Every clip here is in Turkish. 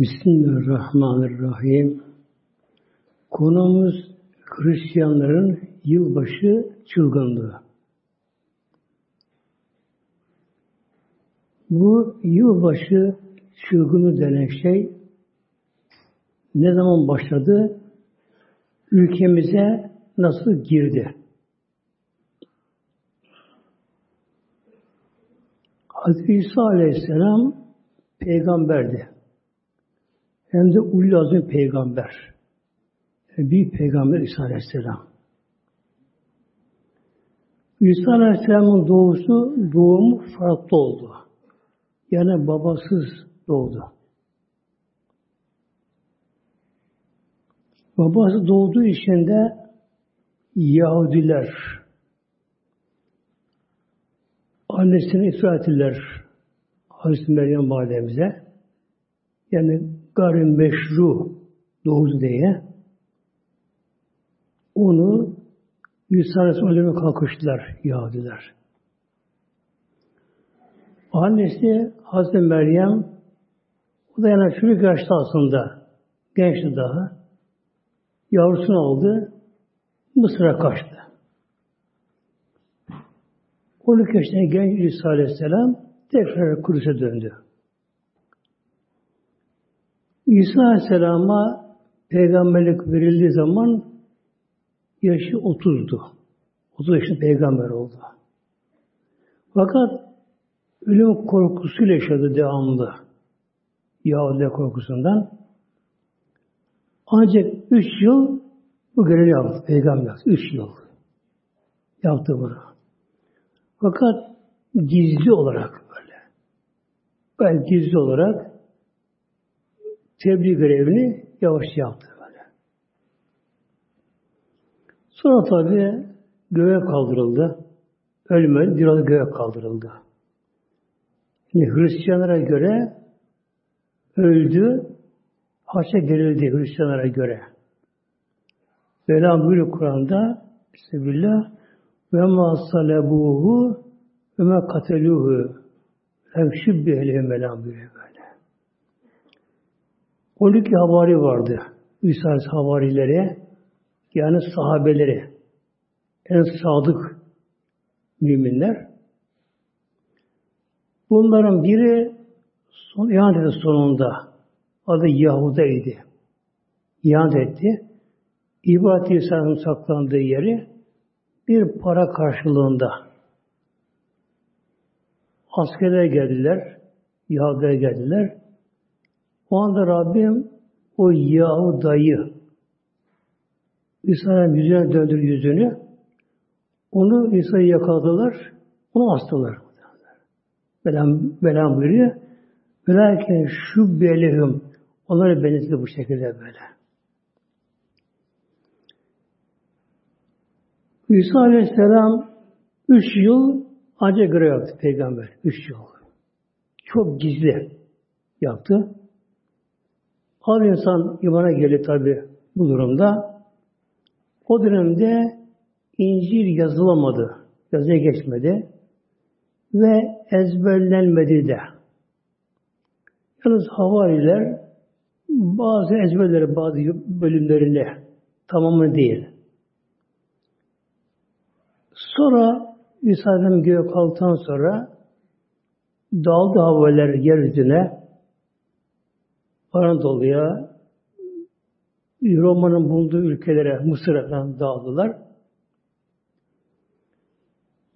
Bismillahirrahmanirrahim. Konumuz Hristiyanların yılbaşı çılgınlığı. Bu yılbaşı çılgını denen şey ne zaman başladı? Ülkemize nasıl girdi? Hazreti İsa Aleyhisselam peygamberdi. Hem de ulul azim peygamber. Yani peygamber İsa Aleyhisselam. İsa Aleyhisselam'ın doğusu, doğumu farklı oldu. Yani babasız doğdu. Babası doğduğu için de Yahudiler, annesini ısrar ettiler Hazreti Meryem validemize. Yani gayri meşru doğdu diye onu İsa Aleyhisselam'a kalkıştılar Yahudiler. Annesi Hazreti Meryem o da yani çocuk yaşta aslında gençti daha. Yavrusunu aldı. Mısır'a kaçtı. 12 yaşında genç İsa Aleyhisselam tekrar Kudüs'e döndü. İsa Aleyhisselam'a peygamberlik verildiği zaman yaşı 30'du. 30 yaşında peygamber oldu. Fakat ölüm korkusuyla yaşadı devamlı. Yahudiler korkusundan. Ancak üç yıl bu görevi yaptı. Peygamber Üç yıl yaptı bunu. Fakat gizli olarak böyle. Ben gizli olarak tebliğ görevini yavaş yaptı böyle. Sonra tabi göğe kaldırıldı. Ölmedi, biraz göğe kaldırıldı. Şimdi Hristiyanlara göre öldü, haşa gerildi Hristiyanlara göre. Mevlam buyuruyor Kur'an'da Bismillah ve ma salebuhu ve ma kateluhu hem şübbehli Mevlam buyuruyor. 12 havari vardı. İsa havarileri yani sahabeleri en sadık müminler. Bunların biri son, ihanet sonunda adı Yahuda'ydı. İhanet etti. İbadet İsa'nın saklandığı yeri bir para karşılığında askerler geldiler, Yahudi'ye geldiler. O anda Rabbim o Yahuda'yı İsa'nın yüzüne döndür yüzünü onu İsa'yı yakaladılar, onu astılar. Belam, belam buyuruyor. Velakin şu belehum onları benzetti bu şekilde böyle. İsa Aleyhisselam üç yıl ancak görev yaptı peygamber. Üç yıl. Çok gizli yaptı. Az insan imana geldi tabi bu durumda. O dönemde İncil yazılamadı. Yazıya geçmedi. Ve ezberlenmedi de. Yalnız havariler bazı ezberleri, bazı bölümlerini tamamı değil. Sonra İsa Aleyhisselam göğe kalktıktan sonra dağıldı havariler yeryüzüne Anadolu'ya Roma'nın bulunduğu ülkelere, Mısır'a falan dağıldılar.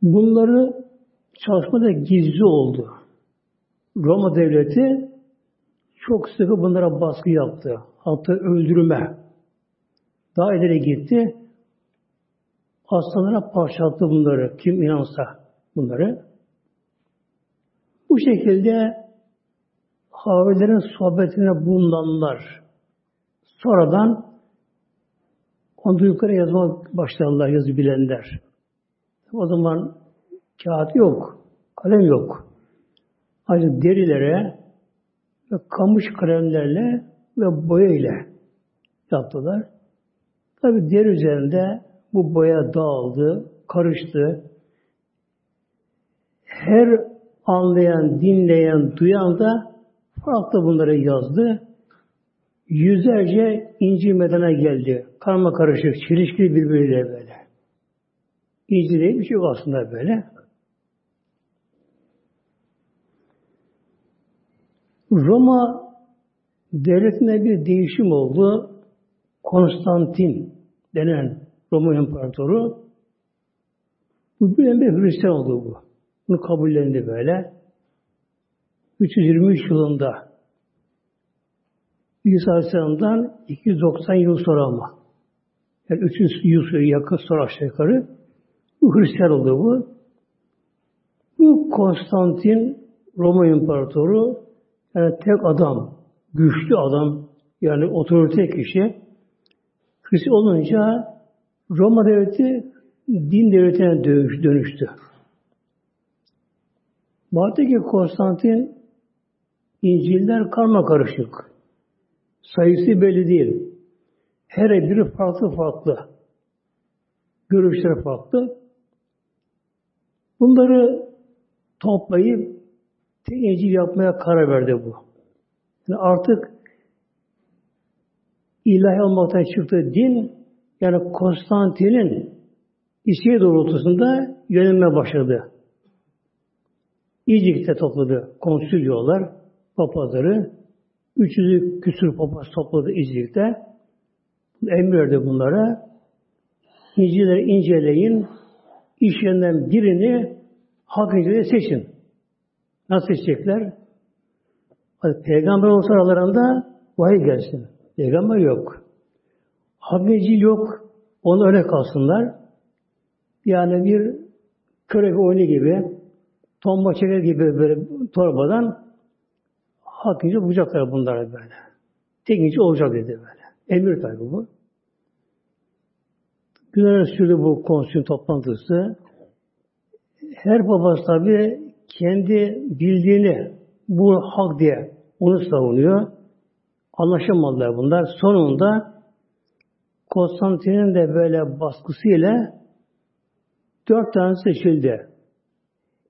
Bunları çalışmada gizli oldu. Roma devleti çok sıkı bunlara baskı yaptı. Hatta öldürme. Daha ileri gitti. Aslanlara parçalattı bunları. Kim inansa bunları. Bu şekilde Havarilerin sohbetine bulunanlar sonradan onu duydukları yazmak başladılar yazı bilenler. O zaman kağıt yok, kalem yok. Ancak derilere ve kamış kalemlerle ve boya ile yaptılar. Tabi deri üzerinde bu boya dağıldı, karıştı. Her anlayan, dinleyen, duyan da farklı bunları yazdı. Yüzlerce inci medene geldi. Karma karışık, çelişkili birbiriyle böyle. İnci değil bir şey aslında böyle. Roma devletinde bir değişim oldu. Konstantin denen Roma İmparatoru bu bir Hristiyan oldu bu. Bunu kabullendi böyle. 323 yılında İsa Aleyhisselam'dan 290 yıl sonra ama. Yani 300 yıl yakın sonra aşağı yukarı bu Hristiyan oldu bu. Bu Konstantin Roma İmparatoru yani tek adam, güçlü adam, yani otorite kişi Hristiyan olunca Roma devleti din devletine dönüştü. Batı'daki Konstantin İncil'ler karma karışık. Sayısı belli değil. Her biri farklı farklı. Görüşler farklı. Bunları toplayıp tek İncil yapmaya karar verdi bu. Yani artık ilahi olmaktan çıktı din yani Konstantin'in isteği doğrultusunda yönelme başladı. İznik'te topladı konsülyolar, papazları. 300'ü küsur papaz topladı İznik'te. Emir bunlara. İncileri inceleyin. İşlerinden birini hak seçin. Nasıl seçecekler? Hadi, peygamber olsa aralarında vahiy gelsin. Peygamber yok. Hak yok. Onu öyle kalsınlar. Yani bir körek oyunu gibi tomba çeker gibi böyle torbadan hakkınca bulacaklar bunlara böyle. Tekinci olacak dedi böyle. Emir tabi bu. Günler sürdü bu konsül toplantısı. Her babası tabi kendi bildiğini bu hak diye onu savunuyor. Anlaşamadılar bunlar. Sonunda Konstantin'in de böyle baskısıyla dört tane seçildi.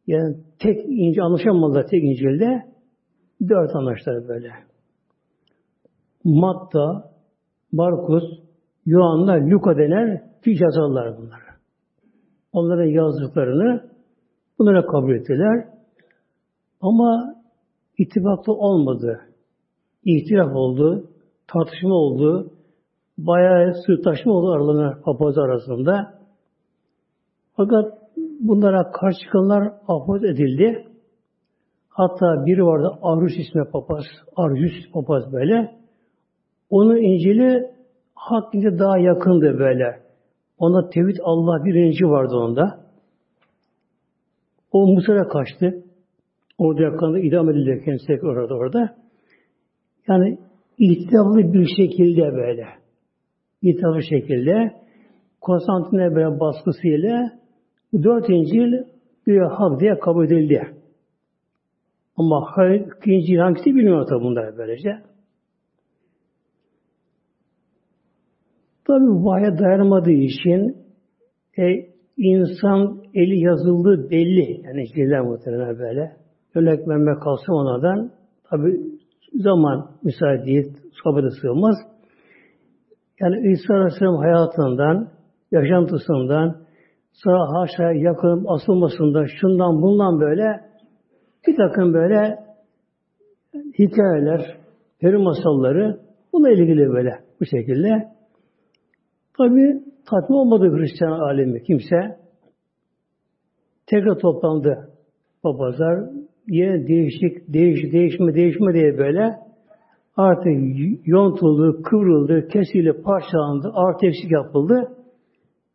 Yani tek ince anlaşamadılar tek İncil'de. Dört anlaştılar böyle. Matta, Markus, Yohanna, Luka denen fiş yazarlar bunlar. Onların yazdıklarını bunlara kabul ettiler. Ama ittifaklı olmadı. İhtilaf oldu, tartışma oldu, bayağı sırtaşma oldu aralarında papaz arasında. Fakat bunlara karşı çıkanlar afet edildi. Hatta biri vardı Arus ismi papaz, Arjus papaz böyle. Onun İncil'i hak ile daha yakındı böyle. Ona tevhid Allah birinci vardı onda. O Mısır'a kaçtı. Orada yakında idam edildi kendisi orada orada. Yani ihtilaflı bir şekilde böyle. İhtilaflı şekilde Konstantin'e böyle baskısıyla dört İncil bir hak diye kabul edildi. Ama hayır, İncil hangisi bilmiyor tabi bunlar böylece. Tabi vahye dayanamadığı için e, insan eli yazıldığı belli. Yani İncil'ler muhtemelen böyle. Örneklenme kalsın onlardan. Tabi zaman müsaade değil, sohbete sığmaz. Yani İsa Aleyhisselam hayatından, yaşantısından, sonra haşa yakın asılmasında şundan bundan böyle bir takım böyle hikayeler, peri masalları bununla ilgili böyle bu şekilde. Tabi tatmin olmadı Hristiyan alemi kimse. Tekrar toplandı papazlar. Yine değişik, değiş, değişme, değişme diye böyle artık yontuldu, kıvrıldı, kesildi, parçalandı, artı eksik yapıldı.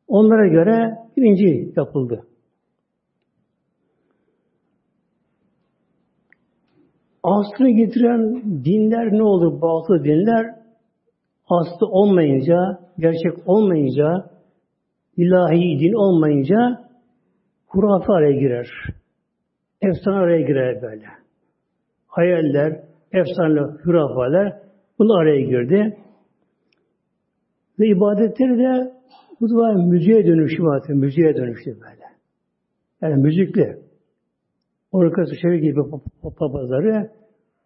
Onlara göre birinci yapıldı. Aslını getiren dinler ne olur? Batıl dinler aslı olmayınca, gerçek olmayınca, ilahi din olmayınca hurafe araya girer. Efsane araya girer böyle. Hayaller, efsane hurafeler bunu araya girdi. Ve ibadetleri de bu da müziğe dönüşü var. Müziğe dönüştü böyle. Yani müzikli. Orkestra şevi gibi papazları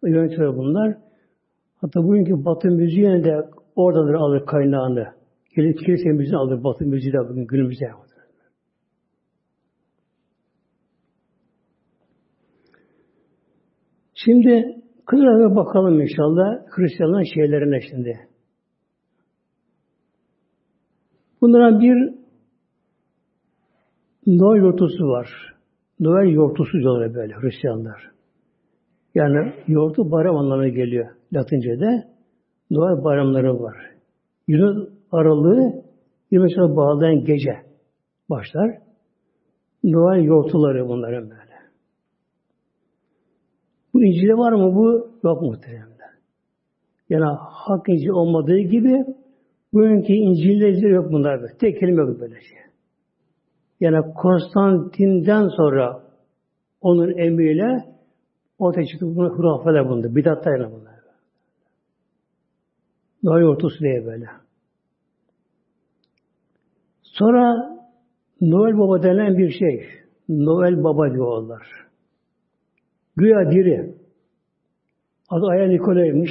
yönetiyor bunlar. Hatta bugünkü Batı müziğine de oradan alır kaynağını. Kilise müziğini alır Batı müziği de bugün günümüzde. Şimdi kısaca bakalım inşallah Hristiyanların şeylerine şimdi. Bunların bir Noel yortusu var. Noel yortusu diyorlar böyle Hristiyanlar. Yani yortu bayram anlamına geliyor Latince'de. Noel bayramları var. Yunus aralığı 20 bağlayan gece başlar. Noel yortuları bunların böyle. Bu İncil'de var mı bu? Yok muhtemelen. Yani hak İncil olmadığı gibi bugünkü İncil'de yok bunlar. Böyle. Tek kelime yok böyle şey. Yani Konstantin'den sonra onun emriyle ortaya çıktı bunu hurafeler bunda. Bidatlar yani bunlar. Noel ortası diye böyle. Sonra Noel Baba denen bir şey. Noel Baba diyorlar. Güya diri. Adı Aya Nikola'ymış.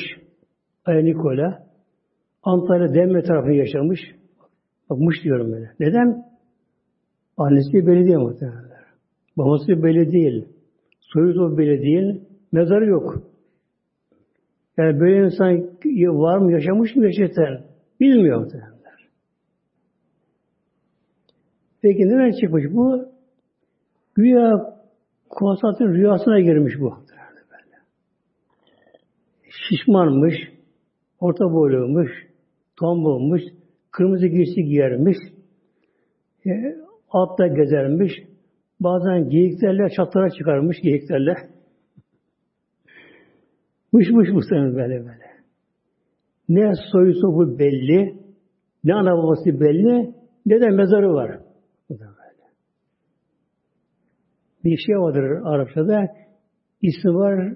Aya Nikola. Antalya Demre tarafında yaşamış. Bakmış diyorum böyle. Neden? Annesi belediye muhtemelen. Babası belli değil. Soyu belli değil. Mezarı yok. Yani böyle insan var mı, yaşamış mı yaşatan? Bilmiyor muhtemelen. Peki nereden çıkmış bu? Güya Konstantin rüyasına girmiş bu. Şişmanmış, orta boyluymuş, tombulmuş, kırmızı giysi giyermiş, e, altta gezermiş, bazen geyiklerle çatıra çıkarmış geyiklerle. Mış mış senin böyle böyle. Ne soyu sopu belli, ne ana babası belli, ne de mezarı var. Bir şey vardır Arapçada, ismi var,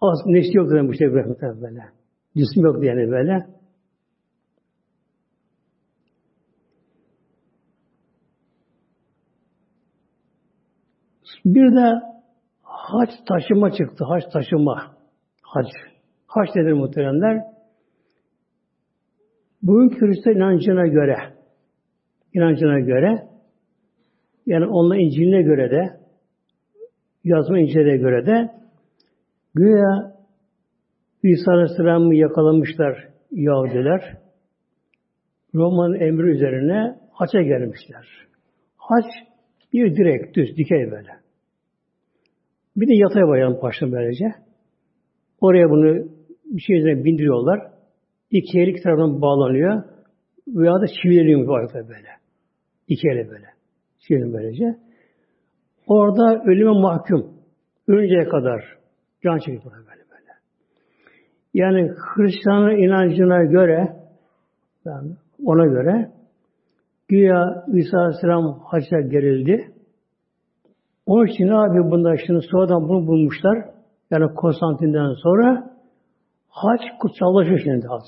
az nesli yok şey böyle. Cisim yok yani böyle. Bir de haç taşıma çıktı. Haç taşıma. Hac. Haç nedir muhteremler? Bugün Hristiyan inancına göre inancına göre yani onların İncil'ine göre de yazma İncil'e göre de güya İsa Aleyhisselam'ı yakalamışlar Yahudiler. Roman emri üzerine haça gelmişler. Haç bir direk, düz, dikey böyle. Bir de yatay bayan başına böylece. Oraya bunu bir şey üzerine bindiriyorlar. İki el iki tarafından bağlanıyor. Veya da çivileniyor bu ayakta böyle. İki ele böyle. Çivileniyor böylece. Orada ölüme mahkum. Ölünceye kadar can çekiyor böyle böyle. Yani Hristiyanın inancına göre yani ona göre güya İsa Aleyhisselam hacca gerildi. Onun için abi bunlar şimdi sonradan bunu bulmuşlar. Yani Konstantin'den sonra hac kutsallaşıyor şimdi hac.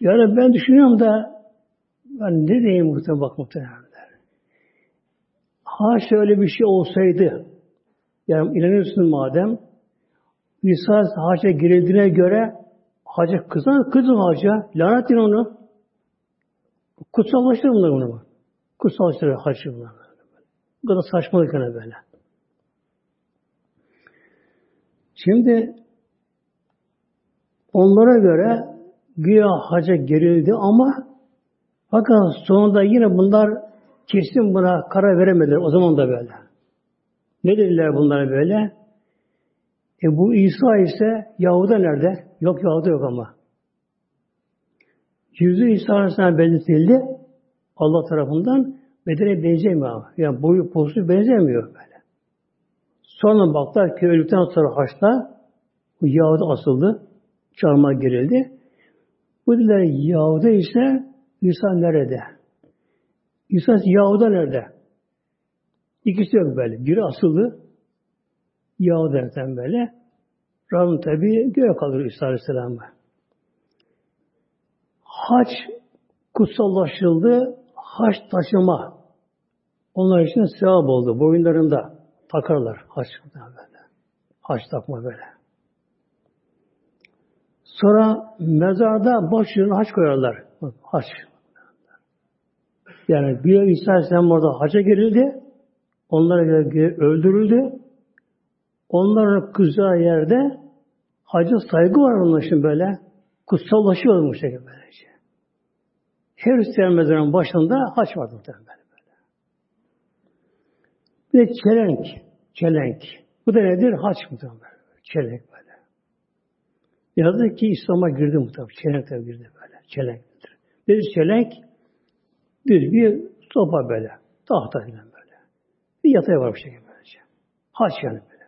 Yani ben düşünüyorum da ben ne diyeyim muhtemelen bak muhtemelenler. Haç öyle bir şey olsaydı yani inanıyorsun madem İsa haca girildiğine göre haca kızan kızın haca lanet onu kutsallaştırır bunlar bunu. Kutsallaştırır hacı bunlar. Bu kadar saçmalık yani böyle. Şimdi onlara göre güya haca gerildi ama fakat sonunda yine bunlar kesin buna karar veremediler. O zaman da böyle. Ne dediler bunlara böyle? E bu İsa ise Yahuda nerede? Yok Yahuda yok ama. Yüzü İsa Aleyhisselam belirtildi Allah tarafından. Bedene benzemiyor ama. Yani boyu postu benzemiyor böyle. Sonra baktılar ki öldükten sonra haçta bu Yahudi asıldı. Çarmıha girildi. Bu dediler Yahudi ise İsa nerede? İsa Yahuda nerede? İkisi yok böyle. Biri asıldı. Yahudi'den böyle. Rabbim tabi göğe kalır İsa Aleyhisselam'a. Haç kutsallaşıldı. Haç taşıma. Onlar için sevap oldu. Boyunlarında takarlar haç böyle. Haç takma böyle. Sonra mezarda başlığına haç koyarlar. Haç. Yani bir İsa Aleyhisselam orada haca girildi. Onlara göre öldürüldü. Onların kızağı yerde hacı saygı var onun için böyle. Kutsallaşıyor bu şekilde böylece. Her Hristiyan mezarının başında haç vardı muhtemelen. Bir de çelenk. Çelenk. Bu da nedir? Haç muhtemelen. Çelenk böyle. Yazık ki İslam'a girdi muhtemelen. Çelenk de girdi böyle. Çelenktir. Bir çelenk bir, bir sopa böyle. Tahta falan böyle. Bir yatağı var bu şekilde böylece. Haç yani böyle.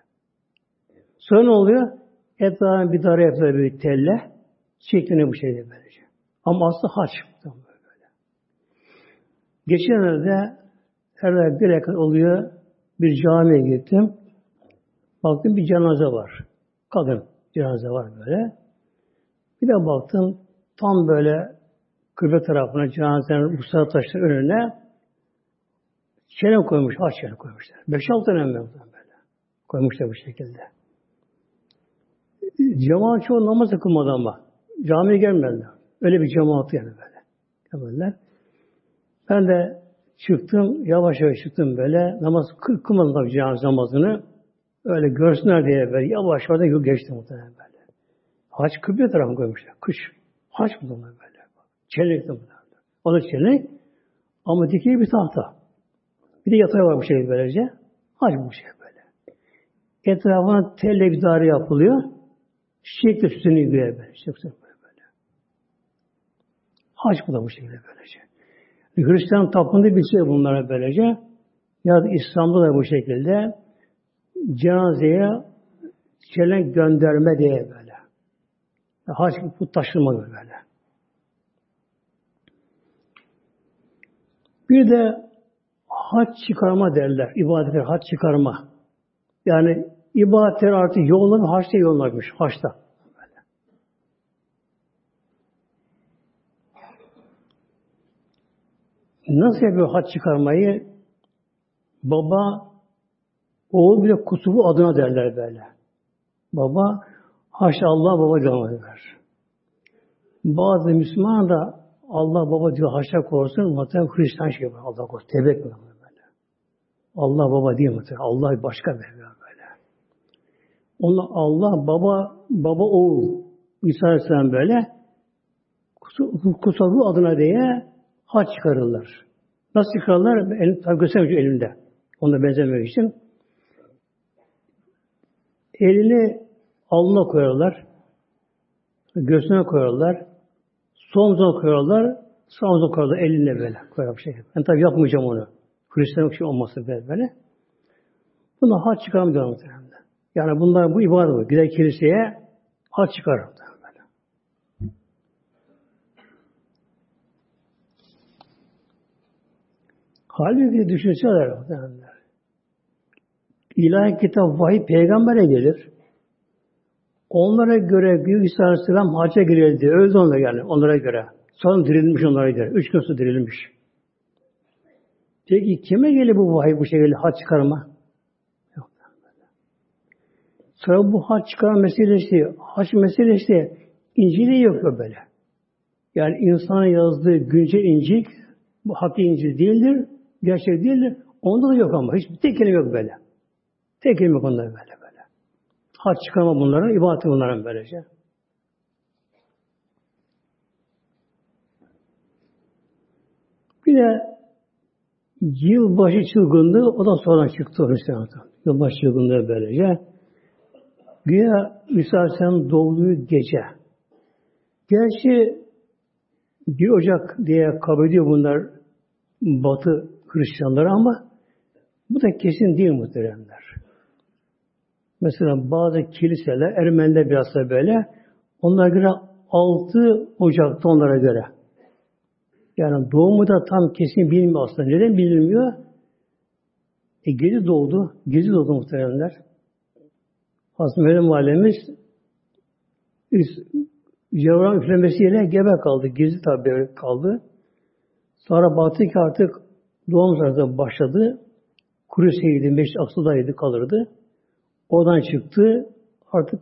Sonra ne oluyor? Etrafına bir dara yaptılar bir telle. Şeklinde bu şekilde böylece. Ama aslında haç. Böyle. Geçenlerde herhalde bir yakın oluyor. Bir camiye gittim. Baktım bir cenaze var. Kadın cenaze var böyle. Bir de baktım tam böyle kıble tarafına cenazenin Mustafa taşların önüne çene koymuş, haç çene koymuşlar. Beş altı tane böyle. Koymuşlar bu şekilde. Cemaat çoğu namaz kılmadı ama. Camiye gelmediler. Öyle bir cemaat yani böyle. Gelmediler. Ben de çıktım, yavaş yavaş çıktım böyle. Namaz kılmadım tabii cenaze namazını. Öyle görsünler diye böyle yavaş yavaş geçtim muhtemelen böyle. Haç kıble tarafına koymuşlar. Kış. Haç mı böyle. Çelenk de O da çelenk. Ama dikey bir tahta. Bir de yatağı var bu şey böylece. Haç bu şey böyle. Etrafına telle bir daire yapılıyor. Şekli süsünü gidiyor böyle. Şekli böyle. Hac bu da bu şekilde böylece. Hristiyan tapındığı bir şey bunlara böylece. Ya da İslam'da da bu şekilde cenazeye çelenk gönderme diye böyle. Hac bu taşıma böyle. Bir de hac çıkarma derler. İbadetler hac çıkarma. Yani ibadetler artık yoğunlanıp haçta yoğunlaşmış. Haçta. Nasıl yapıyor haç çıkarmayı? Baba oğul bile kutubu adına derler böyle. Baba haşa Allah baba devam eder. Bazı Müslüman da Allah baba diyor haşa korusun muhtemelen Hristiyan şey var. Allah korusun. Tebek böyle. Allah baba diye muhtemelen. Allah başka bir onu Allah baba baba oğul İsa Aleyhisselam böyle kutsal adına diye haç çıkarırlar. Nasıl çıkarırlar? El, tabi göstermiyor elinde. Ona benzemek için. Elini alnına koyarlar. Göğsüne koyarlar. Solumuza koyarlar. Sağımıza koyarlar. Eline böyle koyar bir şey. Ben tabi yapmayacağım onu. Hristiyan bir şey olmasın böyle. böyle. Bunu haç çıkarmıyor muhtemelen. Yani bunlar bu ibadet var. Gider kiliseye haç çıkar. Böyle. Halbuki düşünseler. İlahi kitap vahiy peygambere gelir. Onlara göre Büyük İsa Aleyhisselam hacca girildi. Öldü onlara yani onlara göre. Sonra dirilmiş onlara göre. Üç gün sonra dirilmiş. Peki kime gelir bu vahiy bu şekilde haç çıkarma? Sonra bu haç çıkaran meselesi, haç meselesi İncil'de yok böyle. Yani insanın yazdığı güncel İncil bu hakiki İncil değildir, gerçek değildir. Onda da yok ama. Hiçbir tek kelime yok böyle. Tek kelime yok onda böyle böyle. Haç çıkarma bunların, ibadeti bunların böylece. Bir de yılbaşı çılgınlığı o da sonra çıktı Hristiyanlıktan. Yılbaşı çılgınlığı böylece. Güya Aleyhisselam doğduğu gece. Gerçi 1 Ocak diye kabul ediyor bunlar Batı Hristiyanları ama bu da kesin değil muhteremler. Mesela bazı kiliseler, Ermeniler biraz da böyle, onlara göre 6 Ocak'ta onlara göre. Yani doğumu da tam kesin bilmiyor aslında. Neden bilinmiyor? E gezi doğdu. Gezi doğdu muhteremler. Hazreti Meryem Validemiz yavrum üflemesiyle gebe kaldı. Gizli tabi kaldı. Sonra baktı ki artık doğum sırası başladı. Kuru meşri aksıdaydı, kalırdı. Oradan çıktı. Artık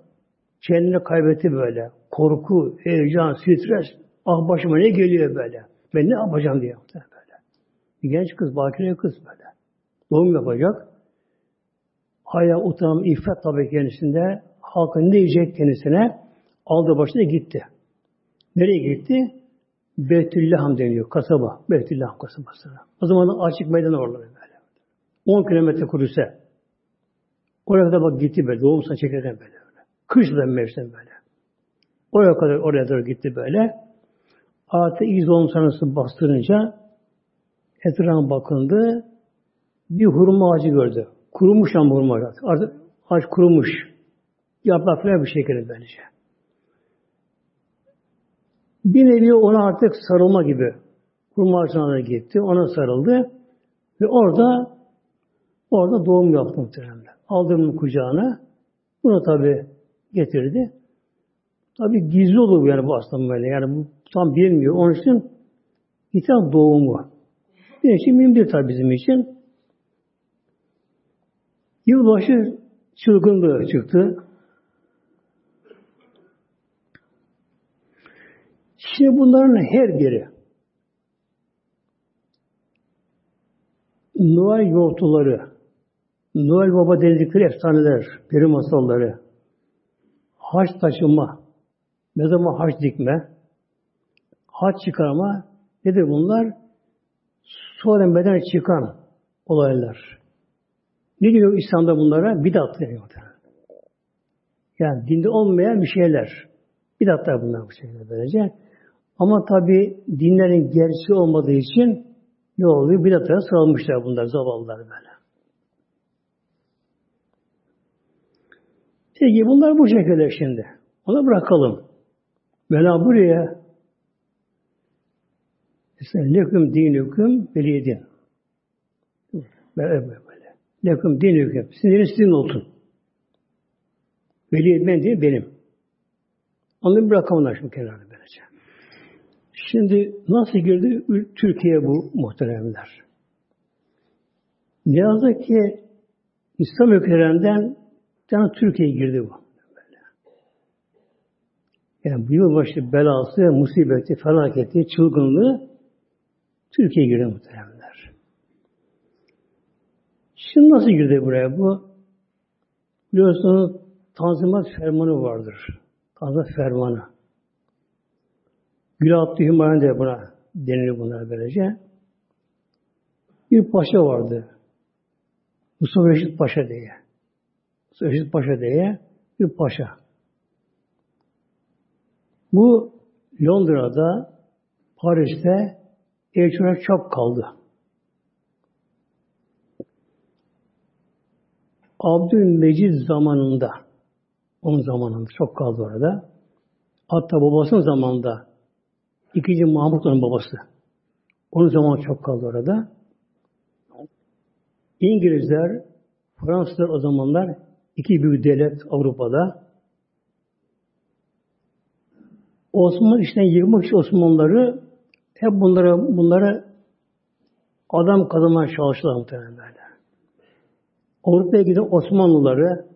Kendini kaybetti böyle. Korku, heyecan, stres. Ah başıma ne geliyor böyle. Ben ne yapacağım diye yaptı böyle. Bir genç kız, bakire kız böyle. Doğum yapacak. Haya, utanım, iffet tabi kendisinde. Halkın ne diyecek kendisine? Aldı başına gitti. Nereye gitti? Beytüllaham deniyor. Kasaba. Beytüllaham kasabası. O zaman açık meydan oraları böyle. 10 kilometre kuruse. Oraya kadar bak gitti böyle. Doğum çekerken böyle. Kışla mevsim böyle. Oraya kadar oraya doğru gitti böyle. Artı iz doğum sanısı bastırınca etrafına bakındı. Bir hurma ağacı gördü. Kurumuş ama hurma ağacı. Artık ağaç kurumuş. Yapraklar bir şekilde böylece. Bir nevi ona artık sarılma gibi. Hurma ağacına gitti. Ona sarıldı. Ve orada orada doğum yaptı muhtemelen. Aldı onun kucağına. Bunu tabi getirdi. Tabi gizli olur yani bu aslında böyle. Yani bu tam bilmiyor. Onun için İsa doğumu. Bir için mühim bir tabi bizim için. Yılbaşı çılgınlığı çıktı. Şimdi bunların her biri Noel yortuları, Noel Baba denildikleri efsaneler, peri masalları, haç taşıma, ne zaman haç dikme, haç çıkarma, nedir bunlar? Sonra beden çıkan olaylar. Ne diyor İslam'da bunlara? Bidat deniyor. Yani dinde olmayan bir şeyler. Bidatlar bunlar bu şekilde böylece. Ama tabi dinlerin gerçeği olmadığı için ne oluyor? Bidatlara sıralmışlar bunlar, zavallılar böyle. Peki bunlar bu şekilde şimdi. Ona bırakalım. Mevla buraya leküm dinüküm veliyedin. Böyle böyle. Leküm dinüküm. Sizin sizin olsun. Veliyet ben değil benim. Onu bırakamıyorlar şimdi kenarda böylece. Şimdi nasıl girdi Türkiye bu muhteremler? Ne yazık ki İslam ülkelerinden yani Türkiye girdi bu. Yani bu yılbaşı belası, musibeti, felaketi, çılgınlığı Türkiye girdi muhteremler. Şimdi nasıl girdi buraya bu? Biliyorsunuz Tanzimat fermanı vardır. Tanzimat fermanı. Gül Abdü Hümayun de buna denilir bunlar böylece. Bir paşa vardı. Mustafa Reşit Paşa diye. Mustafa Reşit Paşa diye bir paşa. Bu Londra'da, Paris'te elçiler çok kaldı. Abdülmecid zamanında, onun zamanında çok kaldı orada. Hatta babasının zamanında İkinci Mahmut onun babası. Onun zaman çok kaldı orada. İngilizler, Fransızlar o zamanlar iki büyük devlet Avrupa'da. Osmanlı işten yıkmak için Osmanlıları hep bunlara bunlara adam kadınlar çalıştılar muhtemelen. Avrupa'ya giden Osmanlıları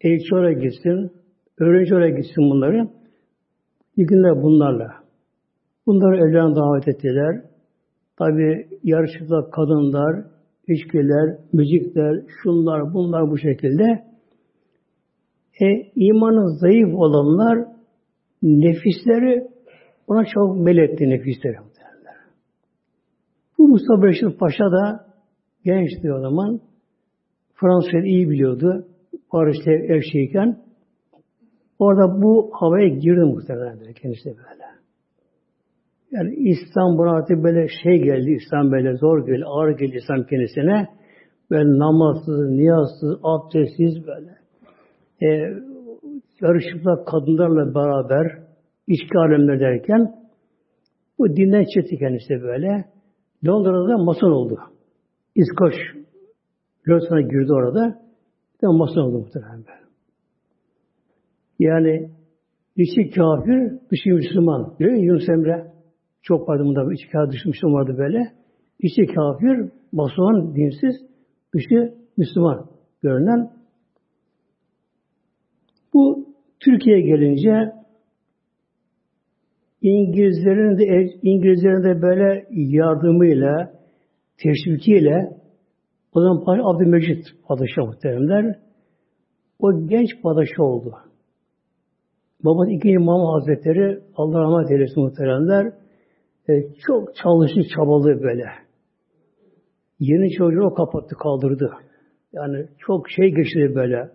elçi oraya gitsin, öğrenci oraya gitsin bunları. Yıkınlar bunlarla. Bunları evlerine davet ettiler. Tabi yarışıklar, kadınlar, içkiler, müzikler, şunlar, bunlar bu şekilde. E, imanı zayıf olanlar nefisleri ona çok meletti nefisleri. Bu Mustafa Reşit Paşa da gençti o zaman. Fransızca iyi biliyordu. Paris'te evşeyken. Orada bu havaya girdi muhtemelen kendisi böyle. Yani İslam buna artık böyle şey geldi, İslam böyle zor geldi, ağır geldi İslam kendisine. Böyle namazsız, niyazsız, abdestsiz böyle. E, yarışıkla kadınlarla beraber içki alemler derken bu dinden çıktı kendisi böyle. Londra'da mason oldu. İskoç Losana girdi orada. Bir mason oldu muhtemelen Yani içi kafir, dışı Müslüman. Diyor Yunus Emre. Çok vardı bunda içi kafir dışı vardı böyle. İçi kafir, mason, dinsiz, dışı Müslüman görünen. Bu Türkiye'ye gelince İngilizlerin de İngilizlerin de böyle yardımıyla, teşvikiyle o zaman Padişah Abdülmecit Padişah muhteremler o genç padişah oldu. Babası ikinci Mahmud Hazretleri Allah rahmet eylesin muhteremler e, çok çalıştı, çabalı böyle. Yeni çocuğunu o kapattı, kaldırdı. Yani çok şey geçti böyle,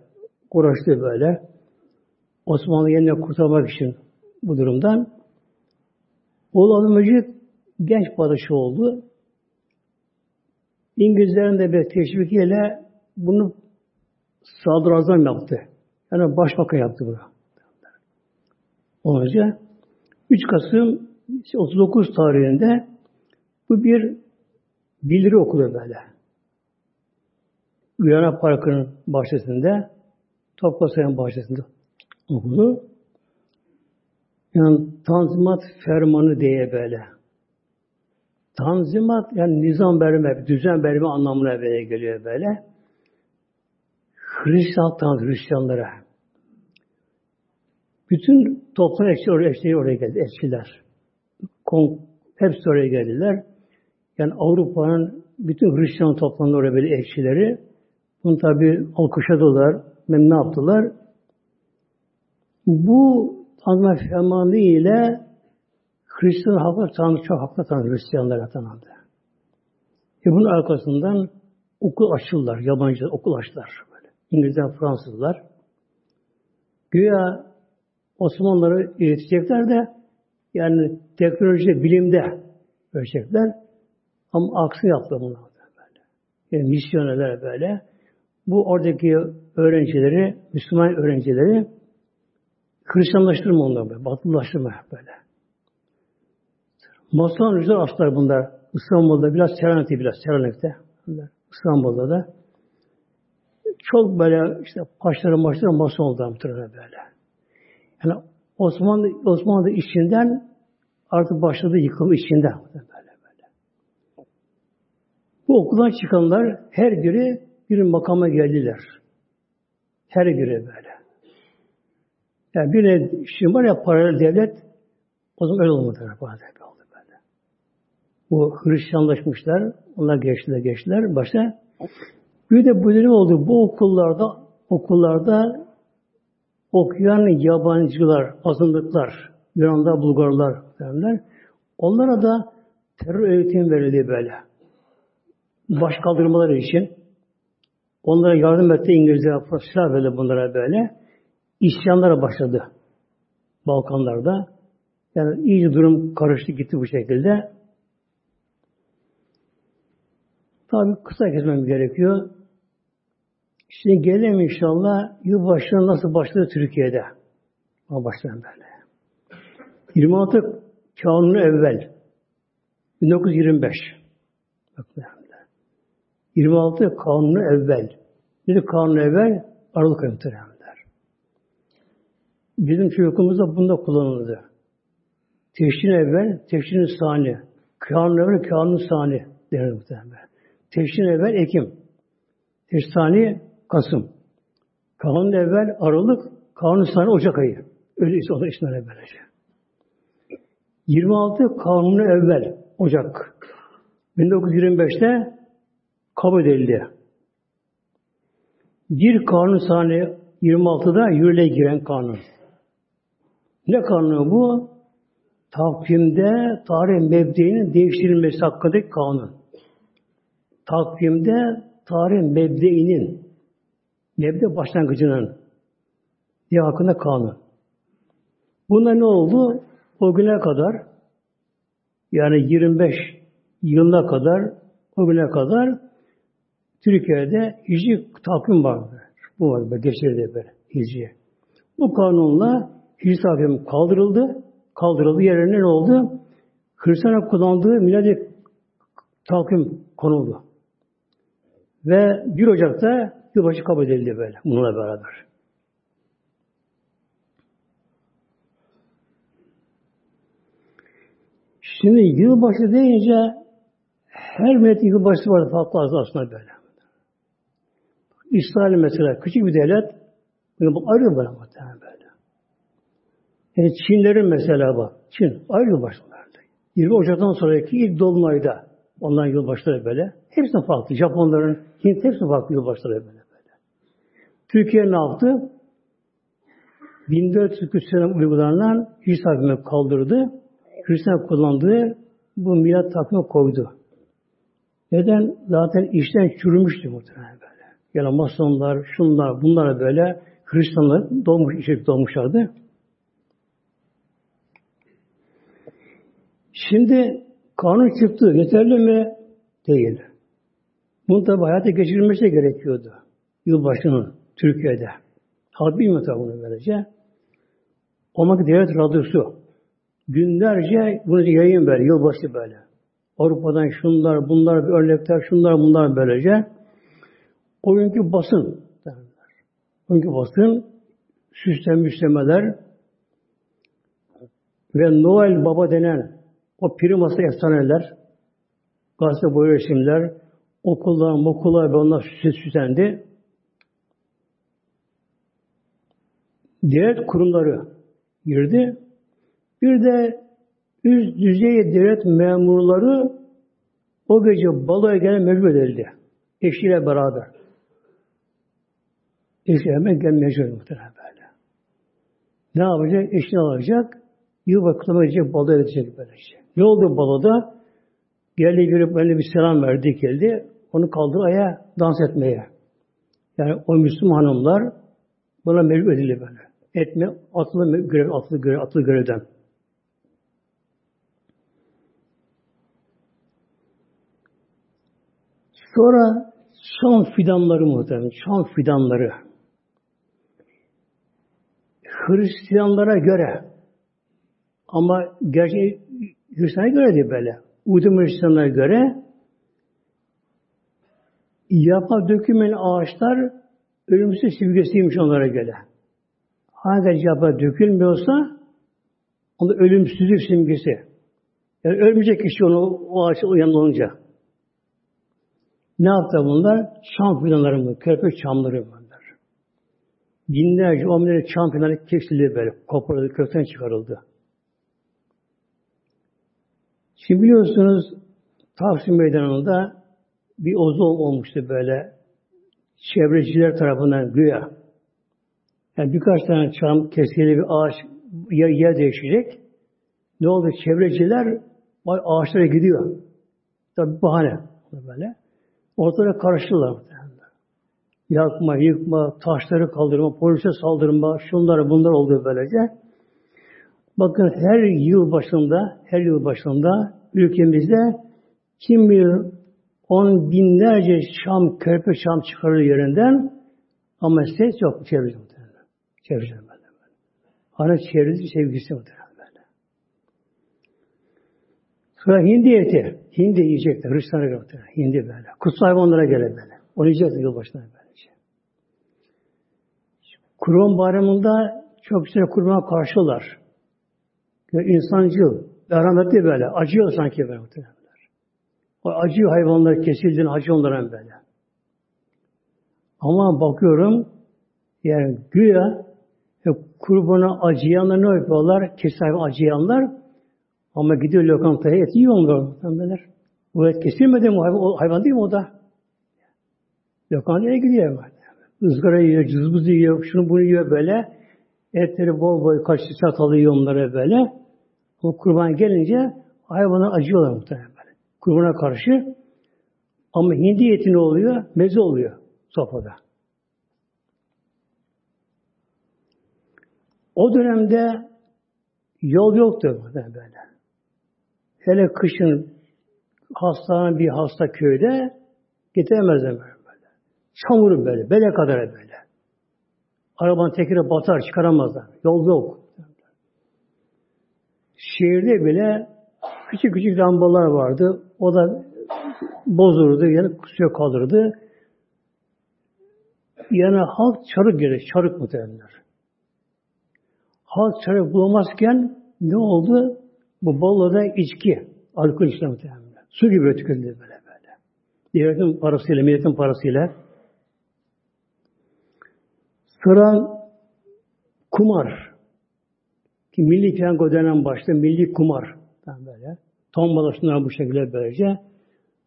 uğraştı böyle. Osmanlı yeniden kurtarmak için bu durumdan. Oğlu Abdülmecid genç padişah oldu. İngilizlerin de bir teşvikiyle bunu sadrazam yaptı. Yani başbakan yaptı bunu. Olunca 3 Kasım 39 tarihinde bu bir bildiri okudu böyle. Guyana Parkı'nın bahçesinde Topkapı'nın bahçesinde okudu. Yani Tanzimat Fermanı diye böyle. Tanzimat yani nizam verme, düzen verme anlamına böyle geliyor böyle. Hristiyan Hristiyanlara. Bütün toplum elçiler oraya, oraya geldi, elçiler. Kon, hepsi oraya geldiler. Yani Avrupa'nın bütün Hristiyan toplumları oraya böyle elçileri. Bunu tabi alkışladılar. Ne yaptılar? Bu Tanrı fermanı ile Hristiyan halkı tanrı çok haklı tanrı Hristiyanlara tanındı. E bunun arkasından okul açtılar, yabancı okul açtılar. Böyle. İngilizler, Fransızlar. Güya Osmanlıları eğitecekler de yani teknoloji, bilimde öğretecekler. Ama aksi yaptı bunlar böyle. Yani misyonerler böyle. Bu oradaki öğrencileri, Müslüman öğrencileri Hristiyanlaştırma onları böyle, batılılaştırma böyle. Mason rüzgar açtılar bunlar. İstanbul'da biraz Selanik'te biraz Selanik'te. İstanbul'da da. Çok böyle işte paşları maçları mason oldu böyle. Yani Osmanlı Osmanlı içinden artık başladı yıkım içinden böyle böyle. Bu okuldan çıkanlar her biri bir makama geldiler. Her biri böyle. Yani bir de şimdi var ya paralel devlet o zaman öyle olmadı. Bazen oldu böyle. Bu Hristiyanlaşmışlar. Onlar geçtiler geçtiler. Başta bir de bu oldu. Bu okullarda okullarda okuyan yabancılar, azınlıklar, Yunanlar, Bulgarlar derler. Onlara da terör eğitim verildi böyle. Baş kaldırmaları için. Onlara yardım etti İngilizler, silah verdi bunlara böyle isyanlara başladı. Balkanlarda. Yani iyice durum karıştı gitti bu şekilde. Tabi kısa kesmem gerekiyor. Şimdi gelelim inşallah yılbaşına nasıl başladı Türkiye'de. Ama başlayan böyle. 26 Kanunu evvel 1925 Bak 26 Kanunu evvel. Nedir Kanunu evvel? Aralık ayı Bizim çocukluğumuzda bunda kullanıldı. Teşrin evvel, teşrin sani. Kanun evvel, kanun sani denir muhtemelen. Teşrin evvel Ekim. Teşrin sani Kasım. Kanun evvel Aralık, kanun sani Ocak ayı. Öyle işte o da işler böylece. 26 kanunu evvel Ocak. 1925'te kabul edildi. Bir kanun sani 26'da yürürlüğe giren kanun. Ne kanunu bu? Takvimde tarih mebdeğinin değiştirilmesi hakkındaki kanun. Takvimde tarih mebdeğinin mebde başlangıcının diye hakkında kanun. Bunda ne oldu? O güne kadar yani 25 yılına kadar o güne kadar Türkiye'de hicri takvim vardı. Bu vardı. Geçirdi böyle hicri. Bu kanunla Hicri takvim kaldırıldı. Kaldırıldı. Yerine ne oldu? Hristiyanlar kullandığı miladi takvim konuldu. Ve 1 Ocak'ta yılbaşı kabul edildi böyle. Bununla beraber. Şimdi yılbaşı deyince her millet yılbaşı var farklı aslında böyle. İsrail mesela küçük bir devlet bunu ayrı böyle muhtemelen böyle. Yani Çinlerin mesela bak. Çin ayrı yılbaşlarında. 20 Ocak'tan sonraki ilk dolunayda ondan yılbaşları böyle. Hepsi farklı. Japonların, Hint hepsi farklı yılbaşları böyle. Türkiye ne yaptı? 1400 sene uygulanan Hicri takvimi kaldırdı. Hristiyan kullandığı bu milat takvimi koydu. Neden? Zaten işten çürümüştü muhtemelen böyle. Yani masonlar, şunlar, bunlara böyle Hristiyanlar doğmuş, içerik doğmuşlardı. Şimdi kanun çıktı. Yeterli mi? Değil. Bunu tabi hayata geçirilmesi gerekiyordu. Yılbaşının Türkiye'de. Halk bilmiyor tabi bunu böylece. Olmak devlet radyosu. Günlerce bunu yayın böyle, yılbaşı böyle. Avrupa'dan şunlar, bunlar bir örnekler, şunlar, bunlar böylece. O günkü basın, o günkü basın, süslenmişlemeler ve Noel Baba denen o priması efsaneler, gazete boyu resimler, okullar, mokullar ve onlar süslendi. Devlet kurumları girdi. Bir de üst düzey devlet memurları o gece baloya gelen mecbur edildi. Eşiyle beraber. Eşiyle hemen gelmeye mecbur muhtemelen böyle. Ne yapacak? Eşini alacak. Yıl kutlama edecek, balo edecek böylece. Ne oldu baloda? Geldi bir böyle bir selam verdi geldi. Onu kaldır ayağa dans etmeye. Yani o Müslüman hanımlar buna mecbur edildi böyle. Etme, atlı görev, atlı görev, atlı görevden. Sonra Şam fidanları muhtemelen, Şam fidanları. Hristiyanlara göre ama gerçi Hristiyanlara göre değil böyle. Uydum Hristiyanlara göre yapa dökümen ağaçlar ölümsüz simgesiymiş onlara göre. Hangi yapa dökülmüyorsa onda ölümsüzlük simgesi. Yani ölmeyecek kişi onu o ağaçta uyanın olunca. Ne yaptı bunlar? Çam fidanları mı? Körpe çamları bunlar. Binlerce, on binlerce çam fidanları kesildi böyle. Koparıldı, kökten çıkarıldı. Şimdi biliyorsunuz Taksim Meydanı'nda bir ozon olmuştu böyle çevreciler tarafından güya. Yani birkaç tane çam kesildi bir ağaç yer, yer değişecek. Ne oldu? Çevreciler ağaçlara gidiyor. Tabi bahane böyle. Ortada karıştılar. Yakma, yıkma, taşları kaldırma, polise saldırma, şunlar bunlar oldu böylece. Bakın her yıl başında, her yıl başında ülkemizde kim bilir on binlerce şam, körpe şam çıkarır yerinden ama ses yok çevrede Çevrede böyle. Ana çevrede sevgisi muhtemelen böyle. Sonra hindi eti. Hindi yiyecekler. Hristiyanlara muhtemelen. Hindi böyle. Kutsal hayvanlara göre böyle. Onu yiyecekler yılbaşına böylece. Kurban bayramında çok güzel kurban karşılar. Yani insancıl, rahmetli böyle. Acıyor sanki böyle. O acıyor hayvanlar kesildiğini acı onlara böyle. Ama bakıyorum yani güya kurbana acıyanlar ne yapıyorlar? Keser acıyanlar ama gidiyor lokantaya et yiyorlar muhtemelenler. Bu et kesilmedi mi? O hayvan, değil mi o da? Lokantaya gidiyor. Izgara yiyor, cızbız yiyor, şunu bunu yiyor böyle. Etleri bol bol kaç çatalı yiyor onlara böyle. O kurban gelince hayvana acıyorlar muhtemelen böyle. Kurbana karşı. Ama hindi eti ne oluyor? Meze oluyor sofrada. O dönemde yol yoktu böyle. Hele kışın hastane bir hasta köyde getiremezler böyle. Çamuru böyle, bele kadar böyle. Arabanın tekeri batar, çıkaramazlar. Yol yok. Şehirde bile küçük küçük lambalar vardı. O da bozulurdu, yani suya kalırdı. Yani halk çarık gerek, çarık muhtemelenler. Halk çarık bulamazken ne oldu? Bu Bolu'da içki, alkol içki muhtemelen. Su gibi tüketildi böyle böyle. Devletin parasıyla, milletin parasıyla. Sıra kumar. Ki milli piyango denen başta milli kumar. Yani böyle. Tombala şunlar bu şekilde böylece.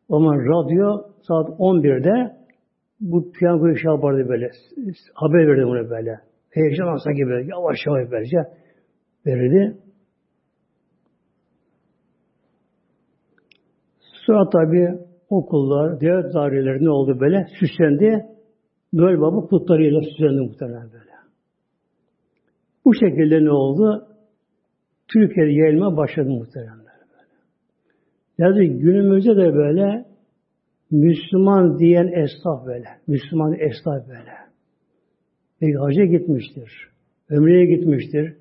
O zaman radyo saat 11'de bu piyangoyu şey yapardı böyle. Haber verdi bunu böyle. Heyecan alsa gibi yavaş yavaş böylece verirdi. Sonra tabi okullar, devlet daireleri ne oldu böyle? Süslendi. Noel Baba kutlarıyla süslendi muhtemelen böyle. Bu şekilde ne oldu? Türkiye'de yayılma başladı muhtemelen böyle. Yani günümüzde de böyle Müslüman diyen esnaf böyle. Müslüman esnaf böyle. Belki hacca gitmiştir. Ömreye gitmiştir.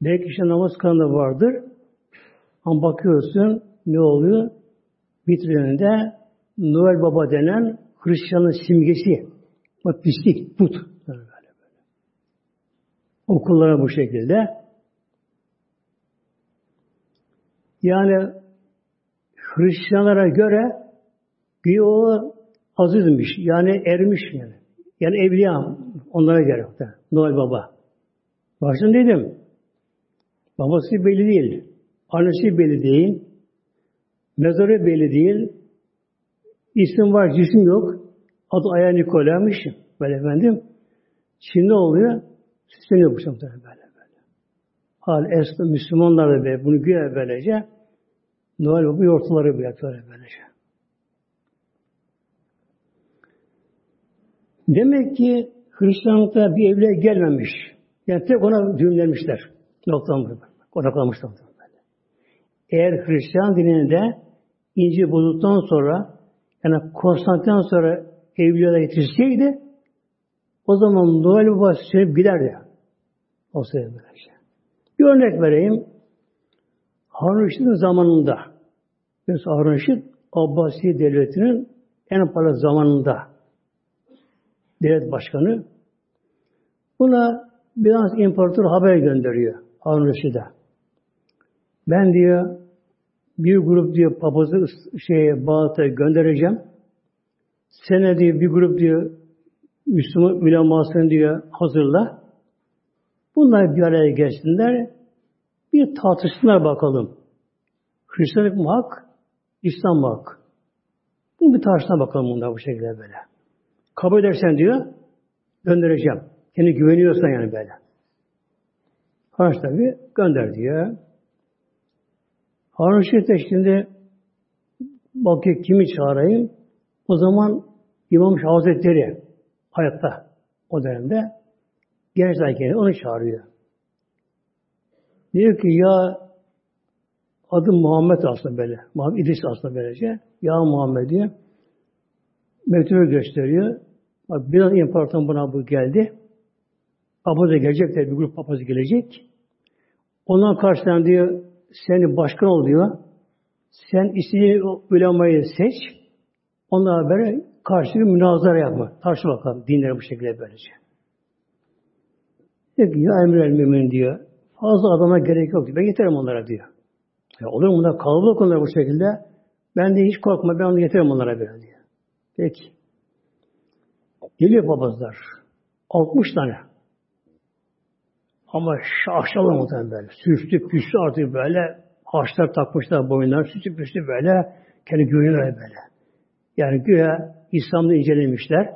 Belki işte namaz kanında vardır. Ama bakıyorsun ne oluyor? Vitrininde Noel Baba denen Hristiyanın simgesi. Bak pislik, put. Okullara bu şekilde. Yani Hristiyanlara göre o azizmiş. Yani ermiş yani. Yani evliya onlara göre. Noel Baba. Baştan dedim. Babası belli değil. Annesi belli değil. Mezarı belli değil. İsim var, cisim yok. Adı Aya Nikola'ymış. Böyle efendim. Şimdi oluyor? Süsleniyor bu şekilde böyle böyle. Hal esna Müslümanlar da böyle, bunu güya böylece Noel Baba yortuları böyle böyle böylece. Demek ki Hristiyanlıkta bir evliye gelmemiş. Yani tek ona düğümlenmişler. Noktalanmış. Konaklamışlar. Eğer Hristiyan dininde İncil bulduktan sonra yani Konstantin'den sonra evliyalar yetişseydi o zaman Noel Baba sürüp giderdi. O sebeple şey. Bir örnek vereyim. Harun Reşit'in zamanında mesela Harun Reşit Abbasi Devleti'nin en parlak zamanında devlet başkanı buna biraz imparator haber gönderiyor Harun Reşit'e. Ben diyor bir grup diyor papazı şeye Bağdat'a göndereceğim. Sene diyor bir grup diyor Müslüman ulemasını diyor hazırla. Bunlar bir araya gelsinler. Bir tartışsınlar bakalım. Hristiyanlık mı hak? İslam mı hak? Bunu bir tartışsınlar bakalım bunlar bu şekilde böyle. Kabul edersen diyor göndereceğim. Kendi güveniyorsan yani böyle. Harç tabi gönder diyor. Harun Reşit şimdi bakıyor kimi çağırayım? O zaman İmam Hazretleri hayatta o dönemde gençlerken onu çağırıyor. Diyor ki ya adı Muhammed aslında böyle. Muhammed İdris aslında böylece. Ya Muhammed diyor. Mektubu gösteriyor. Bak biraz imparator buna bu geldi. Papaz da gelecek de bir grup papaz gelecek. Ondan karşıdan diyor seni başkan ol diyor. Sen istediğin ulemayı seç. Onlara böyle karşı bir münazara yapma. Tartışma bakalım dinleri bu şekilde böylece. Diyor ki ya emir el mümin diyor. Fazla adama gerek yok diyor. Ben yeterim onlara diyor. Ya olur mu bunlar kalabalık onlara bu şekilde. Ben de hiç korkma ben onu yeterim onlara böyle diyor. Peki. Geliyor papazlar. 60 tane. Ama şaşalı muhtemelen böyle. Süslü püslü artık böyle harçlar takmışlar boyunlar. Süslü püslü böyle. Kendi güveniyorlar böyle. Yani güya İslam'da incelemişler.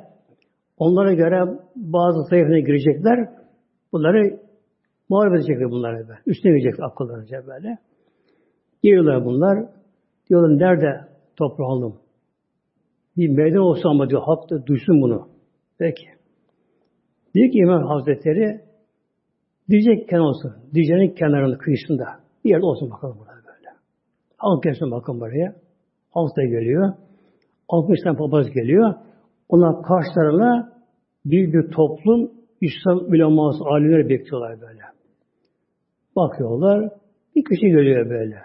Onlara göre bazı sayfına girecekler. Bunları muharebe edecekler bunlara böyle. Üstüne girecekler akıllarınca böyle. Geliyorlar bunlar. Diyorlar nerede toprağı aldım? Bir meydan olsa ama diyor halk da duysun bunu. Peki. Diyor ki İmam Hazretleri Diyecek olsun. Diyeceğinin kenarında, kıyısında. Bir yerde olsun bakalım burada böyle. Halk gelsin bakın buraya. Halk da geliyor. 60 tane papaz geliyor. Onlar karşılarına bir bir toplum İslam uleması, alimleri bekliyorlar böyle. Bakıyorlar. Bir kişi geliyor böyle.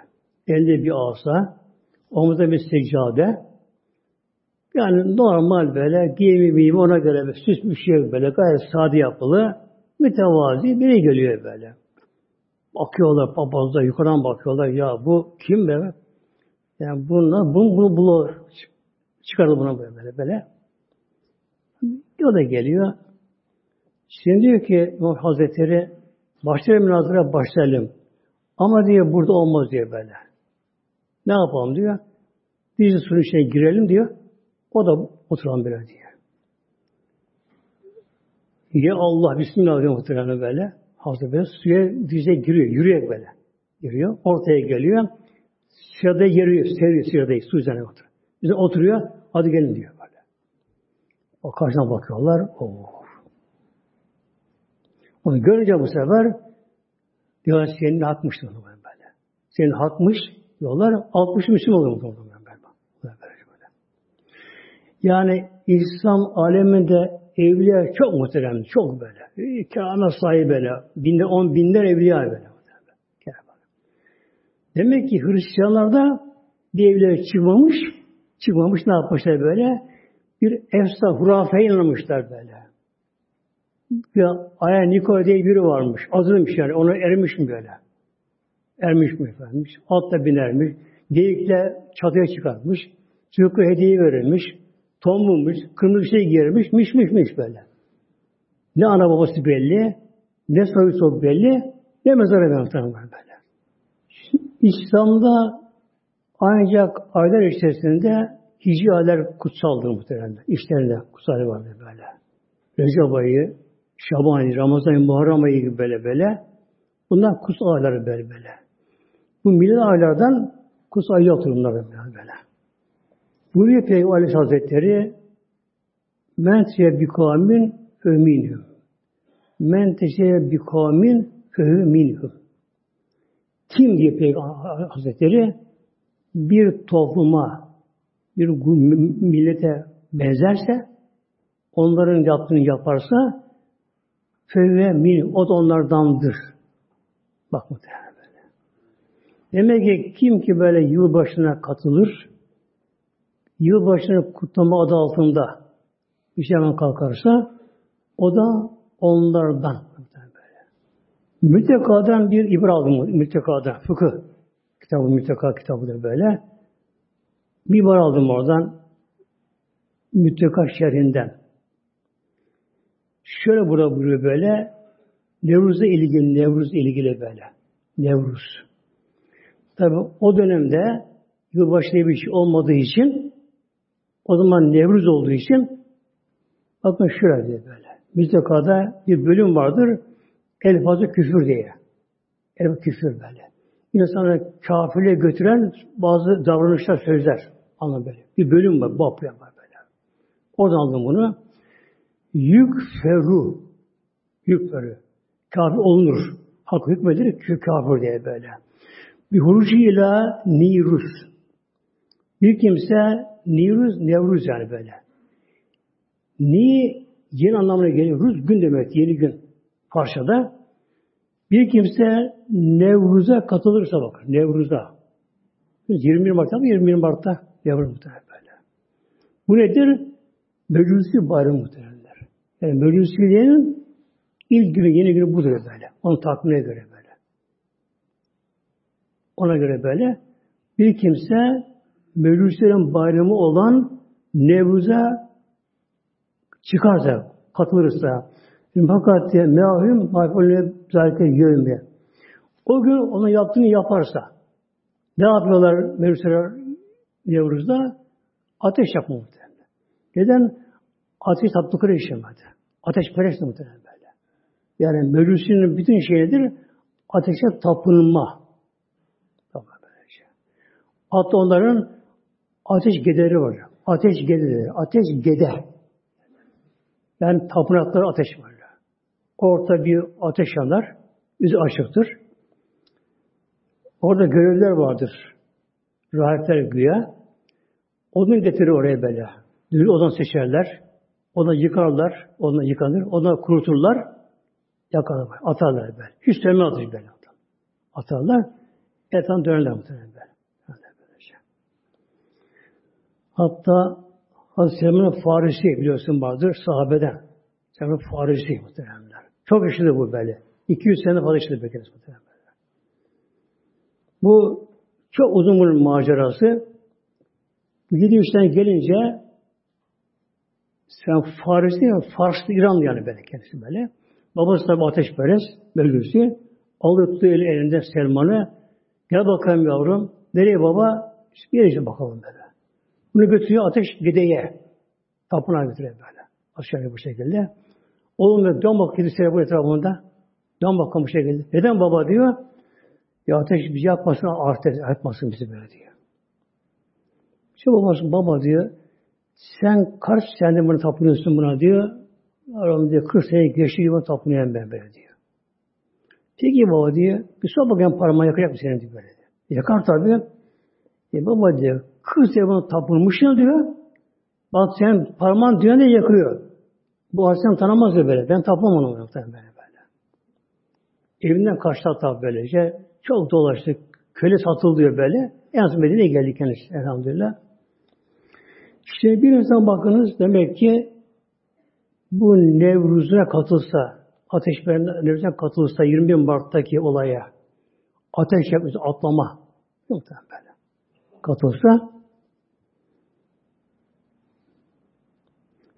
Elde bir asa, omuzda bir seccade. Yani normal böyle giyimi miyimi ona göre bir süs bir şey böyle gayet sade yapılı mütevazi biri geliyor böyle. Bakıyorlar papazlar yukarıdan bakıyorlar ya bu kim be? Yani bunlar bunu bunu bulur. Çıkardı buna böyle böyle. böyle. O da geliyor. Şimdi diyor ki Hazretleri Başlayalım münazara başlayalım. Ama diye burada olmaz diye böyle. Ne yapalım diyor. De suyun içine girelim diyor. O da oturalım böyle diyor. Ya Allah Bismillah diyor muhtemelen böyle. Hazreti böyle suya dize giriyor. Yürüyerek böyle. Giriyor. Ortaya geliyor. Sırada yürüyor. Seriyor sırada. Su üzerine oturuyor. Bize oturuyor. Hadi gelin diyor böyle. O karşına bakıyorlar. Oh. Onu görünce bu sefer diyorlar senin hakmış diyorlar böyle. Senin hakmış diyorlar. Altmış Müslüman oluyor mu. Yani İslam aleminde evliya çok muhterem, çok böyle. Kâhına sahibi böyle. Binde, on binler evliya böyle. Demek ki Hristiyanlarda bir evliya çıkmamış, çıkmamış ne yapmışlar böyle? Bir efsa, hurafe inanmışlar böyle. Ya Aya Nikola diye biri varmış. Azılmış yani. Ona ermiş mi böyle? Ermiş mi efendim? Atla binermiş. Geyikle çatıya çıkartmış. Çocukla hediye verilmiş. Tombulmuş. Kırmızı şey giyermiş. Miş miş miş böyle. Ne ana babası belli. Ne soyu belli. Ne mezara benzer böyle. İslam'da ancak aylar içerisinde hicri aylar kutsaldır muhtemelen. İşlerinde kutsal var böyle. Recep ayı, Şaban ayı, Ramazan ayı, Muharrem ayı gibi böyle böyle. Bunlar kutsal ayları böyle böyle. Bu millet aylardan kutsal yoktur bunlar böyle böyle. Buyuruyor Peygamber Aleyhisselam Hazretleri Men tiye bi kavmin öminhum. Men tiye bi kavmin minhum. Kim diye Peygamber Hazretleri bir topluma, bir millete benzerse, onların yaptığını yaparsa, fevve min, o da onlardandır. Bak muhtemelen böyle. Demek ki kim ki böyle yılbaşına katılır, yılbaşını kutlama adı altında bir şey kalkarsa, o da onlardan. Mütekadan bir ibra aldım. Mütekada. Fıkıh kitabı, müteka kitabıdır böyle. Bir ibra aldım oradan. Mütteka şerhinden. Şöyle burada buyuruyor böyle. Nevruz'a ilgili, Nevruz ilgili böyle. Nevruz. Tabi o dönemde yılbaşı diye bir şey olmadığı için o zaman Nevruz olduğu için bakın diye böyle. Müttekada bir bölüm vardır. El fazla küfür diye. El küfür böyle. İnsanı kafirle götüren bazı davranışlar, sözler. Anlam böyle. Bir bölüm var, bab var böyle. Oradan aldım bunu. Yük feru. Yük feru. Kafir olunur. Hak hükmedir, kafir diye böyle. Bir hurucuyla nirus. Bir kimse nirus, nevruz yani böyle. Ni yeni anlamına geliyor. Ruz gün demek, yeni gün. Parçada. Bir kimse Nevruz'a katılırsa bak, Nevruz'a. 21 Mart'ta mı 21 Mart'ta Nevruz muhtemelen böyle. Bu nedir? Mecusi bayramı muhtemelenler. Yani Mecusilerin ilk günü, yeni günü budur böyle. Onun takvimine göre böyle. Ona göre böyle. Bir kimse Mecusilerin bayramı olan Nevruz'a çıkarsa, katılırsa, fakat meahüm harflerine zalike yövme. O gün onun yaptığını yaparsa ne yapıyorlar Mevzuseler Nevruz'da? Ateş yapma muhtemelen. Neden? Ateş tatlıkları işlemedi. Ateş perest muhtemelen böyle. Yani Mevzusi'nin bütün şeyidir ateşe tapınma. Şey. Hatta onların ateş gederi var. Ateş gederi. Ateş gede. Yani tapınakları ateş var. Orta bir ateş yanar. Yüzü açıktır. Orada görevler vardır. Rahipler güya. Onu getirir oraya böyle. Düzgün odan seçerler. Onu yıkarlar. Onu yıkanır. Onu kuruturlar. Yakarlar. Atarlar böyle. Hiç sönme atır böyle. Atarlar. Etan dönerler muhtemelen böyle. Hatta Hazreti Selman Farisi biliyorsun vardır sahabeden. Selman Farisi muhteremler. Çok yaşadı bu böyle. 200 sene fazla yaşadı Bekir Bu çok uzun bir macerası. Bu yedi üçten gelince sen Faris değil mi? Farslı İranlı yani böyle kendisi böyle. Babası tabi ateşperest, bölgesi. Aldı tuttu eli elinde Selman'ı. Gel bakalım yavrum. Nereye baba? Yere bakalım böyle. Bunu götürüyor ateş gideye. Tapınağa götürüyor böyle. Aşağıya bu şekilde. Oğlum da dön bak kiliseye bu etrafında. Dön bakalım bu şekilde. Neden baba diyor? Ya ateş bizi yapmasın, artık yapmasın bizi böyle diyor. İşte babası baba diyor. Sen kaç sene bunu tapınıyorsun buna diyor. Aram diyor 40 sene geçti gibi tapınıyorum ben böyle diyor. Peki baba diyor. Bir sor bakayım parmağı yakacak mı senin diyor böyle diyor. Yakar tabii. E baba diyor. 40 sene buna tapınmışsın diyor. Bak sen parmağın ne yakıyor. Bu Aleyhisselam tanımaz diyor böyle. Ben tapmam onu muhtemelen böyle böyle. Evinden kaçtı hatta böylece. Çok dolaştık. Köle satıldı diyor böyle. En son Medine'ye geldik kendisi elhamdülillah. İşte bir insan bakınız demek ki bu Nevruz'a katılsa, ateş Nevruz'a katılsa 21 Mart'taki olaya ateş yapması, atlama muhtemelen. Katılsa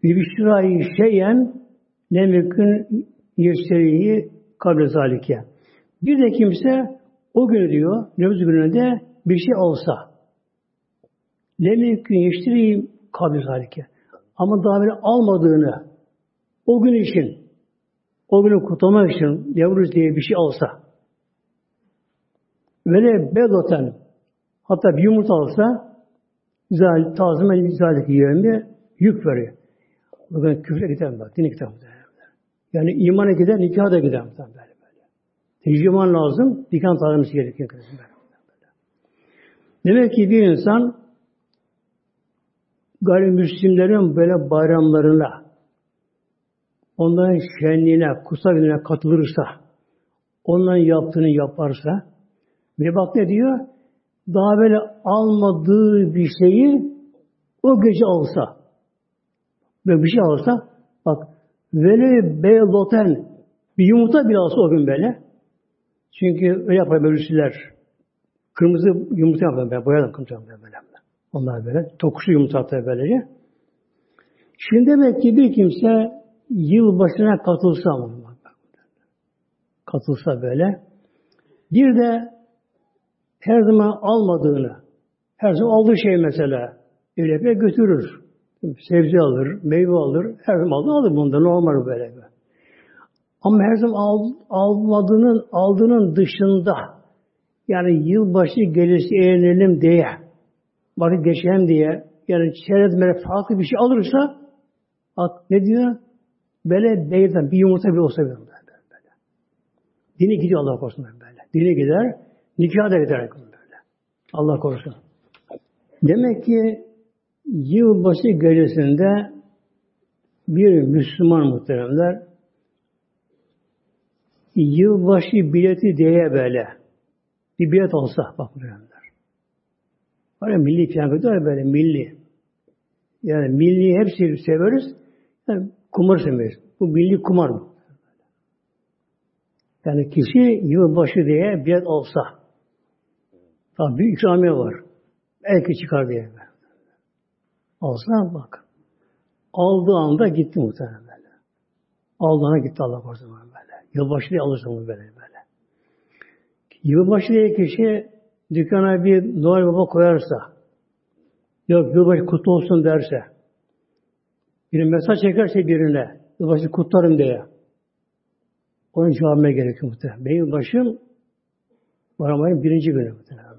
bir bişrayı şeyen ne mümkün yeşteriyi kabul zalike. Bir de kimse o günü diyor, Nevruz gününde bir şey olsa ne mümkün yeşteriyi kabul zalike. Ama daha böyle almadığını o gün için o günü kutlamak için Nevruz diye bir şey ve de bedoten hatta bir yumurta alsa güzel, tazimen güzellik yönünde yük veriyor. Bugün küfre gider bak, dine gider Yani imana gider, nikaha da gider böyle böyle. Tecrüman lazım, nikah tanıması gerekiyor. Böyle. Demek ki bir insan gayrimüslimlerin böyle bayramlarına, onların şenliğine, kutsal gününe katılırsa, onların yaptığını yaparsa, ve bak ne diyor? Daha böyle almadığı bir şeyi o gece alsa, ve bir şey alsa, bak, vele beyloten, bir yumurta bile alsa o gün böyle. Çünkü öyle yapar bölüsüler. Kırmızı yumurta yapar böyle, boyadan kırmızı yapar böyle. Onlar böyle. Tokuşu yumurta atıyor böylece. Şimdi demek ki bir kimse yılbaşına katılsa mı? Katılsa böyle. Bir de her zaman almadığını, her zaman aldığı şey mesela öyle götürür. Sebze alır, meyve alır, her zaman alır, alır bunda normal böyle. Ama her zaman al, almadığının, aldığının dışında yani yılbaşı gelirse eğlenelim diye vakit geçelim diye yani çerez farklı bir şey alırsa bak ne diyor? Böyle değilden bir yumurta bir olsa böyle. böyle. Dini gidiyor Allah korusun böyle. Dini gider, nikah da gider böyle. Allah korusun. Demek ki yılbaşı gecesinde bir Müslüman muhteremler yılbaşı bileti diye böyle bir bilet olsa bak muhteremler. Var ya milli kıyafet var böyle milli. Yani milli hepsi severiz. Yani kumar sevmeyiz. Bu milli kumar mı? Yani kişi yılbaşı diye bilet olsa tabi bir ikramiye var. Belki çıkar diye. Olsa bak. Aldığı anda gitti muhtemelen böyle. Aldığına gitti Allah korusun böyle. Yılbaşı diye alırsın bunu böyle böyle. Yılbaşı diye kişi dükkana bir Noel Baba koyarsa, yok yılbaşı kutlu olsun derse, bir mesaj çekerse birine, yılbaşı kutlarım diye, onun cevabına gerekiyor muhtemelen. Benim başım Baramayın birinci günü muhtemelen.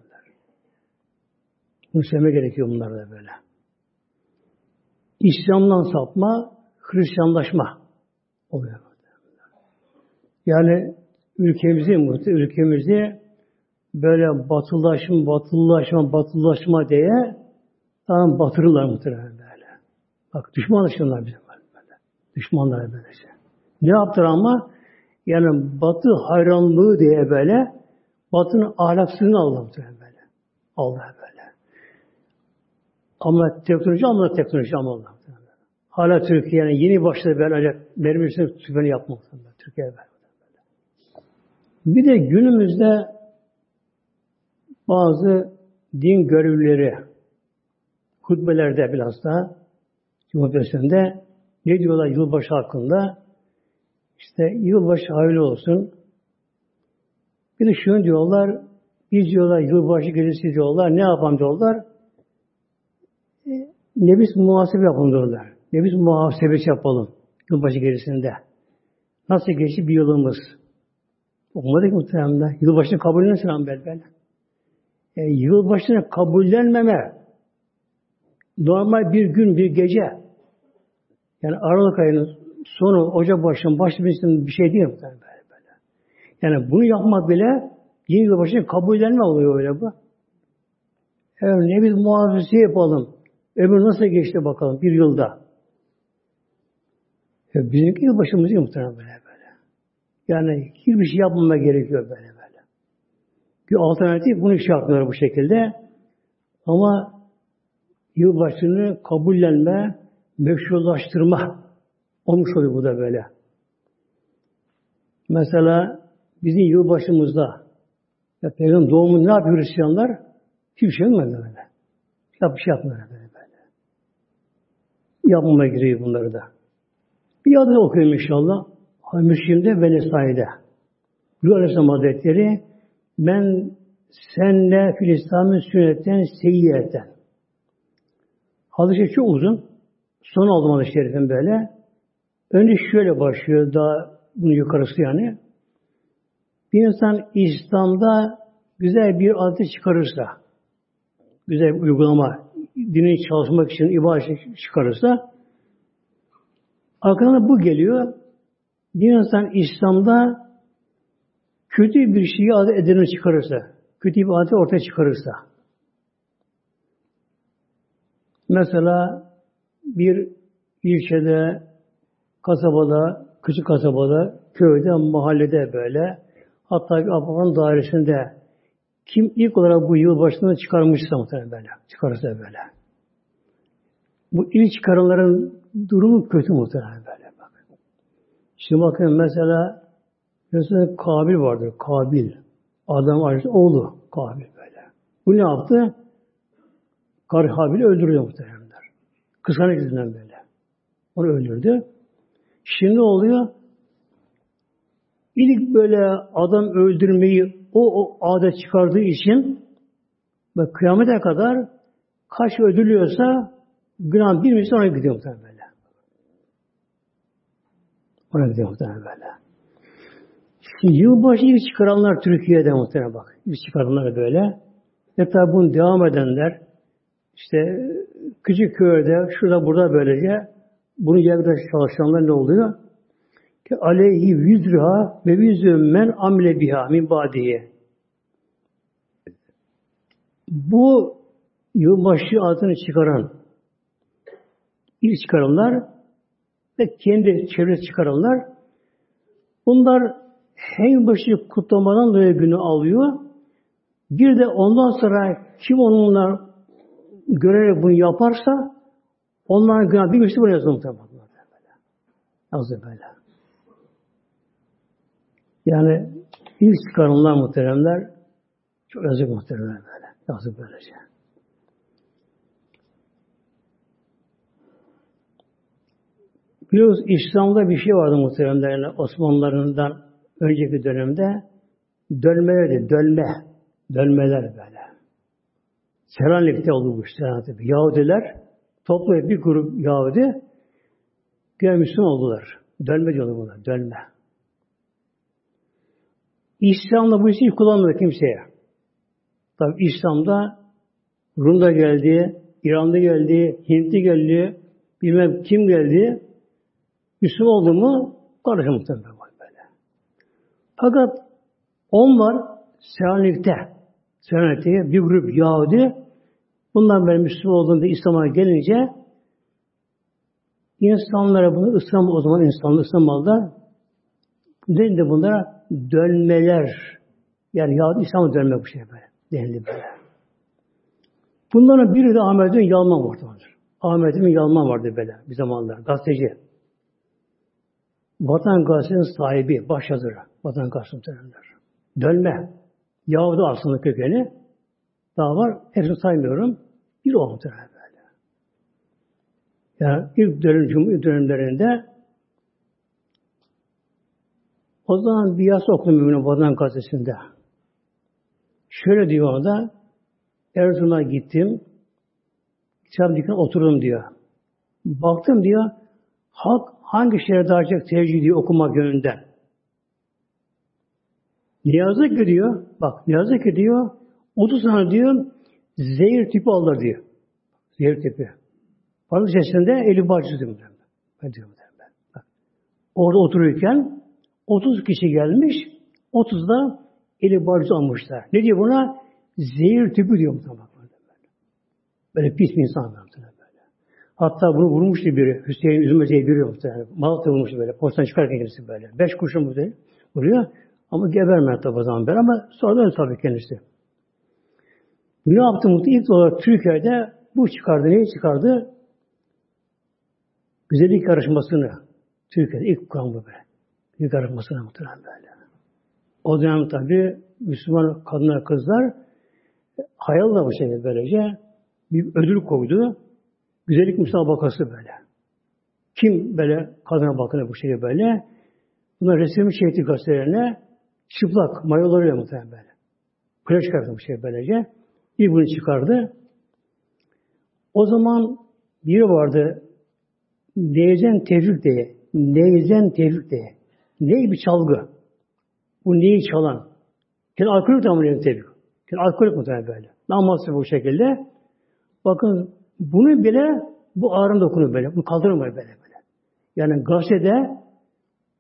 Bunu sevme gerekiyor bunlar da böyle. İslam'dan sapma, Hristiyanlaşma oluyor. Yani ülkemizi, ülkemizi böyle batılılaşma, batılılaşma, batılılaşma diye tamam batırırlar muhtemelen böyle. Bak düşmanlaşıyorlar bizim böyle. Düşmanlar böylece. Ne yaptılar ama? Yani batı hayranlığı diye böyle batının ahlaksızlığını aldı muhtemelen böyle. Allah böyle. Ama teknoloji ama teknoloji ama. Hala Türkiye yani yeni başladı böyle benim için tüfeğini yapmak. Türkiye böyle. Bir de günümüzde bazı din görevlileri hutbelerde biraz da Cumhurbaşkanı'nda ne diyorlar yılbaşı hakkında? işte yılbaşı hayırlı olsun. Bir de şunu diyorlar, biz diyorlar yılbaşı gecesi diyorlar, ne yapalım diyorlar? Nefis muhasebe yapalım diyorlar. Nefis muhasebesi yapalım yılbaşı gerisinde. Nasıl geçti bir yılımız? Olmadı ki muhtemelen. Yılbaşını kabullenirsin amel böyle. E, yılbaşını kabullenmeme normal bir gün, bir gece yani Aralık ayının sonu, Ocak başının başı bir şey değil böyle, böyle. Yani bunu yapmak bile yeni yılbaşını kabullenme oluyor öyle bu. Evet, ne biz muhafızı yapalım. Ömür nasıl geçti bakalım bir yılda. Ya bizimki yılbaşımız yok muhtemelen böyle böyle. Yani hiçbir şey yapmama gerekiyor böyle böyle. Bir alternatif bunu şey yapmıyorlar bu şekilde. Ama yılbaşını kabullenme, meşrulaştırma olmuş oluyor bu da böyle. Mesela bizim yılbaşımızda ya Peygamber doğumu ne yapıyor Hristiyanlar? Hiçbir şey yapmıyor böyle. Yap bir şey yapmıyor böyle. Yapmama giriyor bunları da. Bir adı okuyayım inşallah. Müslim'de ve Nesai'de. Bu Aleyhisselam Hazretleri ben senle Filistin'in sünnetten seyyiyetten. Hadis-i çok uzun. Son aldım hadis-i şerifin böyle. Önce şöyle başlıyor daha bunun yukarısı yani. Bir insan İslam'da güzel bir adet çıkarırsa, güzel bir uygulama, dini çalışmak için ibadet çıkarırsa, aklına bu geliyor. Bir insan İslam'da kötü bir şeyi adet edini çıkarırsa, kötü bir adet ortaya çıkarırsa, mesela bir ilçede, kasabada, küçük kasabada, köyde, mahallede böyle, hatta bir apartman dairesinde kim ilk olarak bu yıl başında çıkarmışsa muhtemelen böyle, çıkarırsa böyle. Bu ilk çıkaranların durumu kötü muhtemelen böyle. Bak. Şimdi bakın mesela mesela Kabil vardır. Kabil. Adam ailesi oğlu Kabil böyle. Bu ne yaptı? Karı Habil'i öldürüyor muhtemelen. Kıskanç yüzünden böyle. Onu öldürdü. Şimdi oluyor? İlk böyle adam öldürmeyi o, o adet çıkardığı için ve kıyamete kadar kaç öldürülüyorsa günah bir misal ona gidiyor muhtemelen böyle. Ona gidiyor muhtemelen böyle. Şimdi yılbaşı ilk çıkaranlar Türkiye'de muhtemelen bak. İlk çıkaranlar böyle. Ve tabi bunu devam edenler işte küçük köyde şurada burada böylece bunu yerden çalışanlar ne oluyor? Aleyhi vizruha ve vizrü men amle biha min badiye. Bu yılbaşı adını çıkaran ilk çıkaranlar ve kendi çevresi çıkaranlar bunlar hem başı kutlamadan dolayı günü alıyor. Bir de ondan sonra kim onunla görerek bunu yaparsa onların günah bir müslüman yazıyor muhtemelen. Yazıyor böyle. Yani ilk çıkarımlar muhteremler çok yazık muhteremler böyle. Yazık böylece. Biliyoruz İslam'da bir şey vardı muhteremler. Yani Osmanlılarından önceki dönemde dölmelerdi. Dölme. Dölmeler böyle. Selanik'te oldu bu Selanik'te. Yahudiler toplayıp bir grup Yahudi Müslüman oldular. Dönme diyorlar buna. Dönme. İslam'da bu işi kullanmadı kimseye. Tabi İslam'da Rum'da geldi, İran'da geldi, Hint'te geldi, bilmem kim geldi. Müslüman oldu mu muhtemelen böyle. Fakat onlar Selanik'te Selanik'te bir grup Yahudi bundan böyle Müslüman olduğunda İslam'a gelince insanlara bunu İslam o zaman insanlar İslam'da denildi bunlara dönmeler yani Yahudi İslam'a dönme bu şey böyle denildi böyle. Bunların biri de Ahmet'in Yalman vardı. Ahmet'in Yalman vardı böyle bir zamanlar. Gazeteci. Vatan Gazetesi'nin sahibi, başyazarı. Vatan Gazetesi'nin Dönme. Yahudi aslında kökeni. Daha var. Hepsini saymıyorum. Bir o muhtemelen böyle. Yani ilk dönem, Cumhuriyet dönemlerinde O zaman bir yasa okudum Mümin Vatan gazetesinde. Şöyle diyor orada, Erzurum'a gittim, kitap dikkat oturdum diyor. Baktım diyor, halk hangi şeye daha çok tercih ediyor okumak yönünden. Ne yazık ki diyor, bak ne yazık ki diyor, 30 tane diyor, zehir tipi alır diyor. Zehir tipi. Bazı sesinde eli bacı diyor. Ben diyorum ben. Orada otururken 30 kişi gelmiş, 30 da eli bacı almışlar. Ne diyor buna? Zehir tipi diyor tamam. Böyle pis bir insan böyle. Hatta bunu vurmuştu biri. Hüseyin Üzülmece'yi biliyor muhtemelen. Malatya vurmuştu böyle. Postan çıkarken kendisi böyle. Beş kurşun bu değil. Vuruyor. Ama gebermedi tabi o zaman ben ama sonra öyle tabii kendisi. Bu ne yaptı muhtemelen? İlk olarak Türkiye'de bu çıkardı. Neyi çıkardı? Güzellik yarışmasını. Türkiye'de ilk kuran bu böyle. Güzellik yarışmasını muhtemelen böyle. O dönem tabi Müslüman kadınlar, kızlar hayal bu şekilde böylece bir ödül koydu. Güzellik müsabakası böyle. Kim böyle kadına bakına bu şekilde böyle. Bunlar resim şehitlik gazetelerine çıplak mayolarıyla muhtemelen böyle. Kule çıkardı bu şey böylece. Bir bunu çıkardı. O zaman biri vardı Neyzen Tevfik diye. Neyzen Tevfik diye. Ney bir çalgı. Bu neyi çalan. Kendi alkolik tamamlayan Tevfik. Kendi alkolik muhtemelen böyle. Namazı bu şekilde. Bakın bunu bile bu ağrım dokunuyor böyle. Bunu kaldırmıyor böyle böyle. Yani gazetede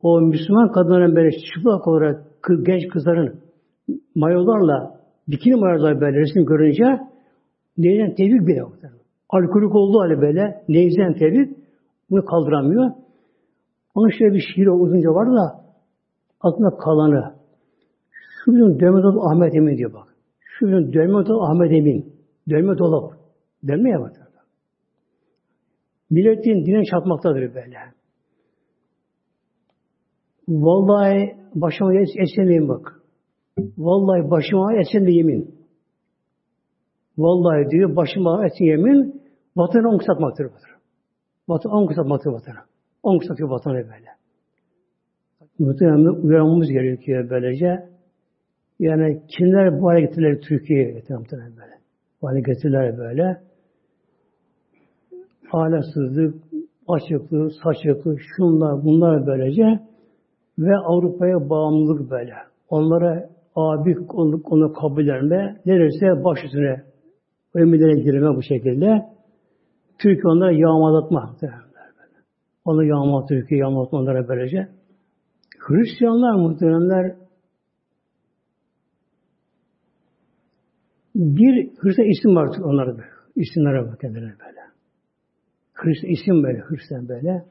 o Müslüman kadınların böyle çıplak olarak genç kızların mayolarla bikini mayolarla böyle resim görünce neyden tevhid bile yok. Alkolik olduğu hali böyle neyden tevhid bunu kaldıramıyor. Onun şöyle bir şiir uzunca var da aklına kalanı. Şu bizim Dövme Ahmet Emin diyor bak. Şu bizim Dövme Ahmet Emin. Dövme Dolap. Dönme ya. Milletin dine çatmaktadır böyle. Vallahi başıma etsen bak. Vallahi başıma de yemin. Vallahi diyor başıma etsen yemin vatanı on kısaltmaktır. Vatan on kısaltmaktır vatanı. On kısaltıyor vatanı böyle. Muhtemelen uyanmamız gerekiyor böylece. Yani kimler bu hale getirirler Türkiye'ye muhtemelen böyle. Bu hale getirirler böyle ahlaksızlık, açıklık, saçıklık, şunlar, bunlar böylece ve Avrupa'ya bağımlılık böyle. Onlara abi olduk, onu kabul etme, neredeyse baş üstüne emirlere girme bu şekilde. Türkiye onlara yağmalatma. Onu yağmalat, Türkiye yağmalatma onlara böylece. Hristiyanlar muhteremler bir Hristiyan isim var onlara böyle. İsimlere bak kendilerine böyle. Hristiyan isim böyle, Hristiyan böyle.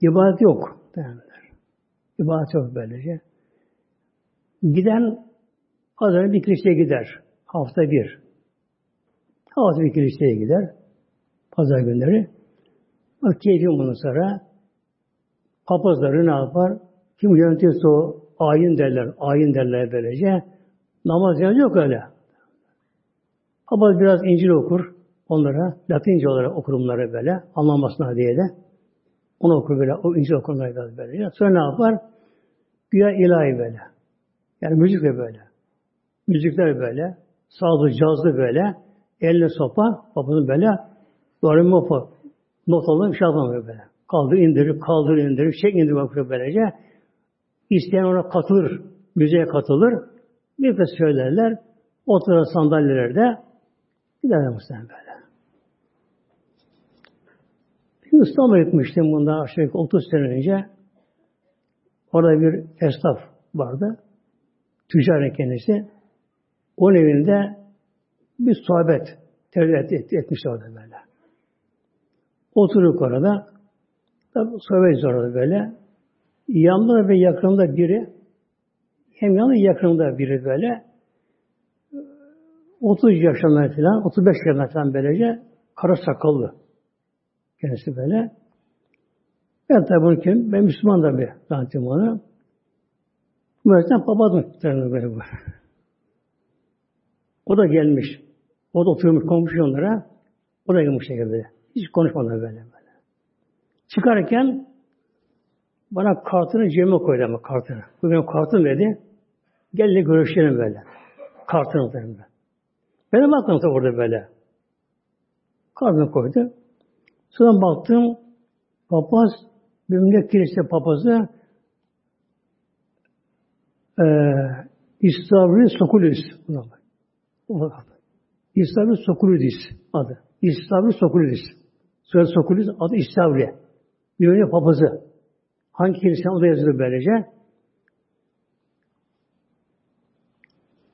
İbadet yok. Derler. İbadet yok böylece. Giden pazara bir kiliseye gider. Hafta bir. Hafta bir kiliseye gider. Pazar günleri. Bak keyfi bundan sonra papazları ne yapar? Kim yönetirse o ayin derler. Ayin derler böylece. Namaz yani yok öyle. Papaz biraz İncil okur onlara Latince olarak okurumları böyle anlamasına diye de onu okur böyle, o İncil okurlar biraz böyle. Sonra ne yapar? Güya ilahi böyle. Yani müzik de böyle. Müzikler böyle. Sağlı, cazlı böyle. Elle sopa, papazın böyle doğru mopa not alıp şey yapamıyor böyle. Kaldır, indirip, kaldır, indirip, çek, indirip bakıyor böylece. İsteyen ona katılır, müziğe katılır. Bir de söylerler. Oturan sandalyelerde giderler muhtemelen böyle. İstanbul'a gitmiştim bundan aşağı 30 sene önce. Orada bir esnaf vardı. Tüccar kendisi. Onun evinde bir sohbet tercih et, etmiş orada böyle. Oturduk orada. Tabi sohbet orada böyle. Yanında ve yakınında biri hem yanında yakınında biri böyle 30 yaşında falan, 35 yaşında falan böylece kara sakallı. Kendisi böyle. Ben tabi bunu kim? Ben Müslüman da bir zannettim onu. Bu yüzden papazım böyle bu. O da gelmiş. O da oturmuş komşu onlara. O da gelmiş şekilde. Hiç konuşmadan böyle böyle. Çıkarken bana kartını cebime koydu ama kartını. Bu benim kartım dedi. Gel de görüşelim böyle. Kartını dedim ben. Benim aklım tabi orada böyle. Kartını koydu. Sonra baktım papaz Memleket kilise papazı e, İstavri Sokulüs. İstavri Sokulüdis adı. İstavri Sokulüdis. Sonra Sokulüs adı İstavri. Bir papazı. Hangi kilise o da yazılı böylece.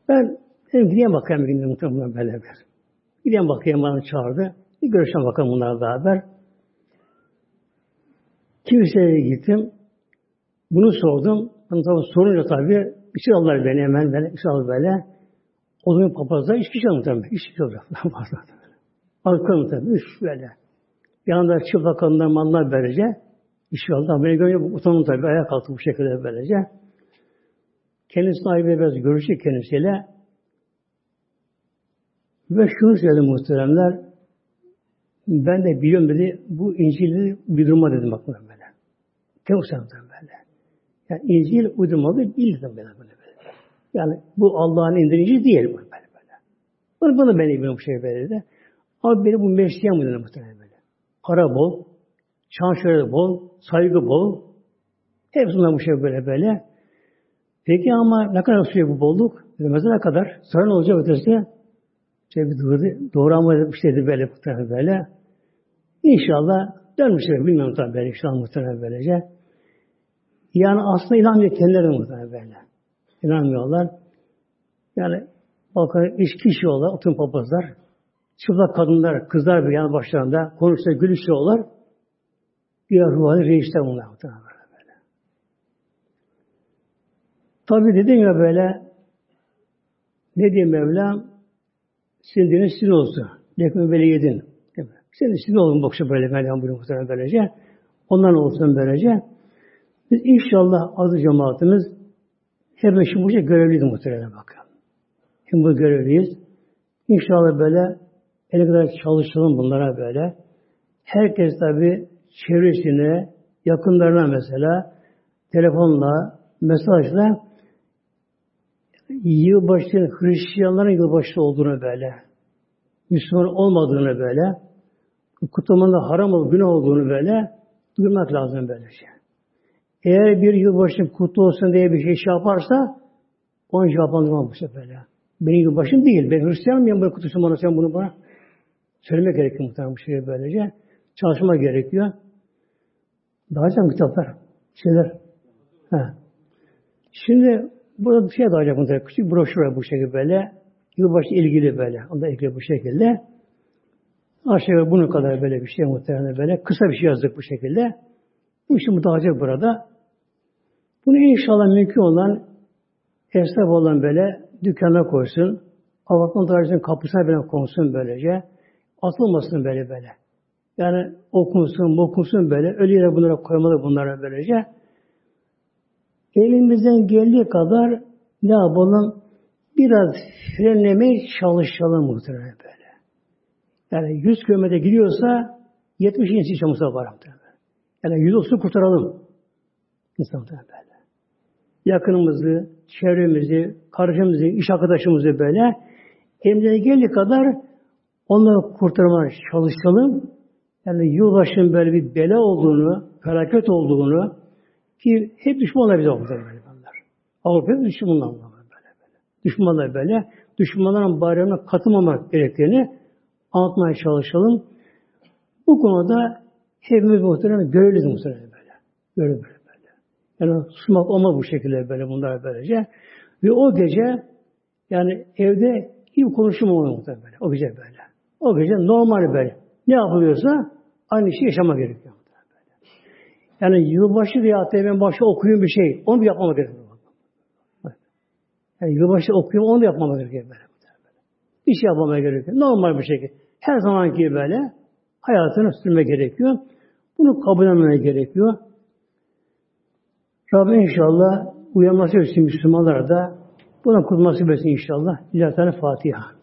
Ben dedim gideyim bakayım bir gün muhtemelen bir. Gideyim bakayım bana çağırdı. Bir görüşelim bakalım bunlarla beraber. Kiliseye gittim. Bunu sordum. Ben tabi sorunca tabi içi aldılar beni hemen böyle, içi aldı böyle. O zaman papazlar kişi muhtemelen. İş kişi olacak. Arkalarım tabi. Üç böyle. Yanında çıplak kadınlar mallar böylece. Aldı. Beni görünce utandım tabi. Ayağa kalktı bu şekilde böylece. Kendisi sahibi biraz görüştük kendisiyle. Ve şunu söyledi muhteremler. Ben de biliyorum dedi. Bu İncil'i uydurma dedim bak böyle. Tek böyle. Yani İncil uydurmalı bildim böyle böyle. Yani bu Allah'ın indirici değil bu böyle böyle. Bunu, bunu ben bilmiyorum şey böyle de. Ama benim bu mesleğim bu muhtemelen böyle. Para bol, şan bol, saygı bol. Hepsinden bu şey böyle böyle. Peki ama ne kadar sürüyor bu bolluk? Mesela ne kadar? Sonra ne olacak ötesi? Şey bir doğru, doğru bir şeydi böyle muhtemelen böyle. İnşallah dönmüşler bilmiyorum tabii böyle inşallah muhtemelen böylece. Yani aslında inanmıyor kendileri muhtemelen böyle. İnanmıyorlar. Yani bakın iş kişi olan oturun papazlar, çıplak kadınlar, kızlar bir yan başlarında konuşuyor, gülüşüyorlar. Bir ruhani reisler bunlar böyle. Tabi dedim ya böyle ne diyeyim Mevlam sizin dinin sizin olsun. Lekme böyle yedin. Senin sizin olun bakışı böyle Mevlam buyuruyor muhtemelen böylece. Ondan olsun böylece. Biz inşallah azı cemaatimiz hep şimdi bu şey görevliyiz muhtemelen bakın. Şimdi bu görevliyiz. İnşallah böyle ele kadar çalışalım bunlara böyle. Herkes tabi çevresine, yakınlarına mesela telefonla, mesajla yılbaşı, Hristiyanların yılbaşı olduğunu böyle, Müslüman olmadığını böyle, kutlamanın haram olduğunu, günah olduğunu böyle duymak lazım böylece. Şey. Eğer bir yılbaşı kutlu olsun diye bir şey şey yaparsa onun cevabını bu böyle. Benim yılbaşım değil. Ben Hristiyan mıyım böyle kutlusun bana sen bunu bana? Söylemek gerekiyor muhtemelen bu şeyi böylece. Çalışma gerekiyor. Daha kitaplar, şeyler. Ha. Şimdi burada bir şey daha muhtemelen. Küçük broşür bu şekilde böyle. Yılbaşı ilgili böyle. Onda ilgili bu şekilde. Aşağı bunu kadar böyle bir şey muhtemelen böyle. Kısa bir şey yazdık bu şekilde. Bu işi mutlaka burada. Bunu inşallah mümkün olan esnaf olan böyle dükkana koysun. Apartman dairesinin kapısına bile konsun böylece. Atılmasın böyle böyle. Yani okunsun, okunsun böyle. Öyle yere bunlara koymalı bunlara böylece. Elimizden geldiği kadar ne yapalım? Biraz frenlemeye çalışalım muhtemelen böyle. Yani 100 kilometre gidiyorsa 70 inç çamursa var. Yani yüz olsun kurtaralım. İnsan böyle. Yakınımızı, çevremizi, kardeşimizi, iş arkadaşımızı böyle elimizden geldiği kadar onları kurtarmaya çalışalım. Yani yılbaşının böyle bir bela olduğunu, felaket olduğunu ki hep düşmanlar bize okuyor böyle bunlar. Avrupa hep düşmanlar böyle böyle. Düşmanlar böyle. Düşmanların bayramına katılmamak gerektiğini anlatmaya çalışalım. Bu konuda Hepimiz muhtemelen görürüz muhtemelen böyle. Görür böyle böyle. Yani susmak olmaz bu şekilde böyle bunlar böylece. Ve o gece yani evde hiç konuşum olmuyor muhtemelen böyle. O gece böyle. O gece normal böyle. Ne yapılıyorsa aynı şey yaşama gerekiyor. Yani yılbaşı veya ben başta okuyun bir şey. Onu yapmama gerekiyor. Yani yılbaşı okuyun onu da yapmama gerekiyor böyle. Bir şey yapmama gerekiyor. Normal bir şekilde. Her zamanki böyle hayatını sürme gerekiyor. Bunu kabul etmeye gerekiyor. Rabbim inşallah uyanması için Müslümanlara da buna kurtulması versin inşallah. İlahi Fatiha.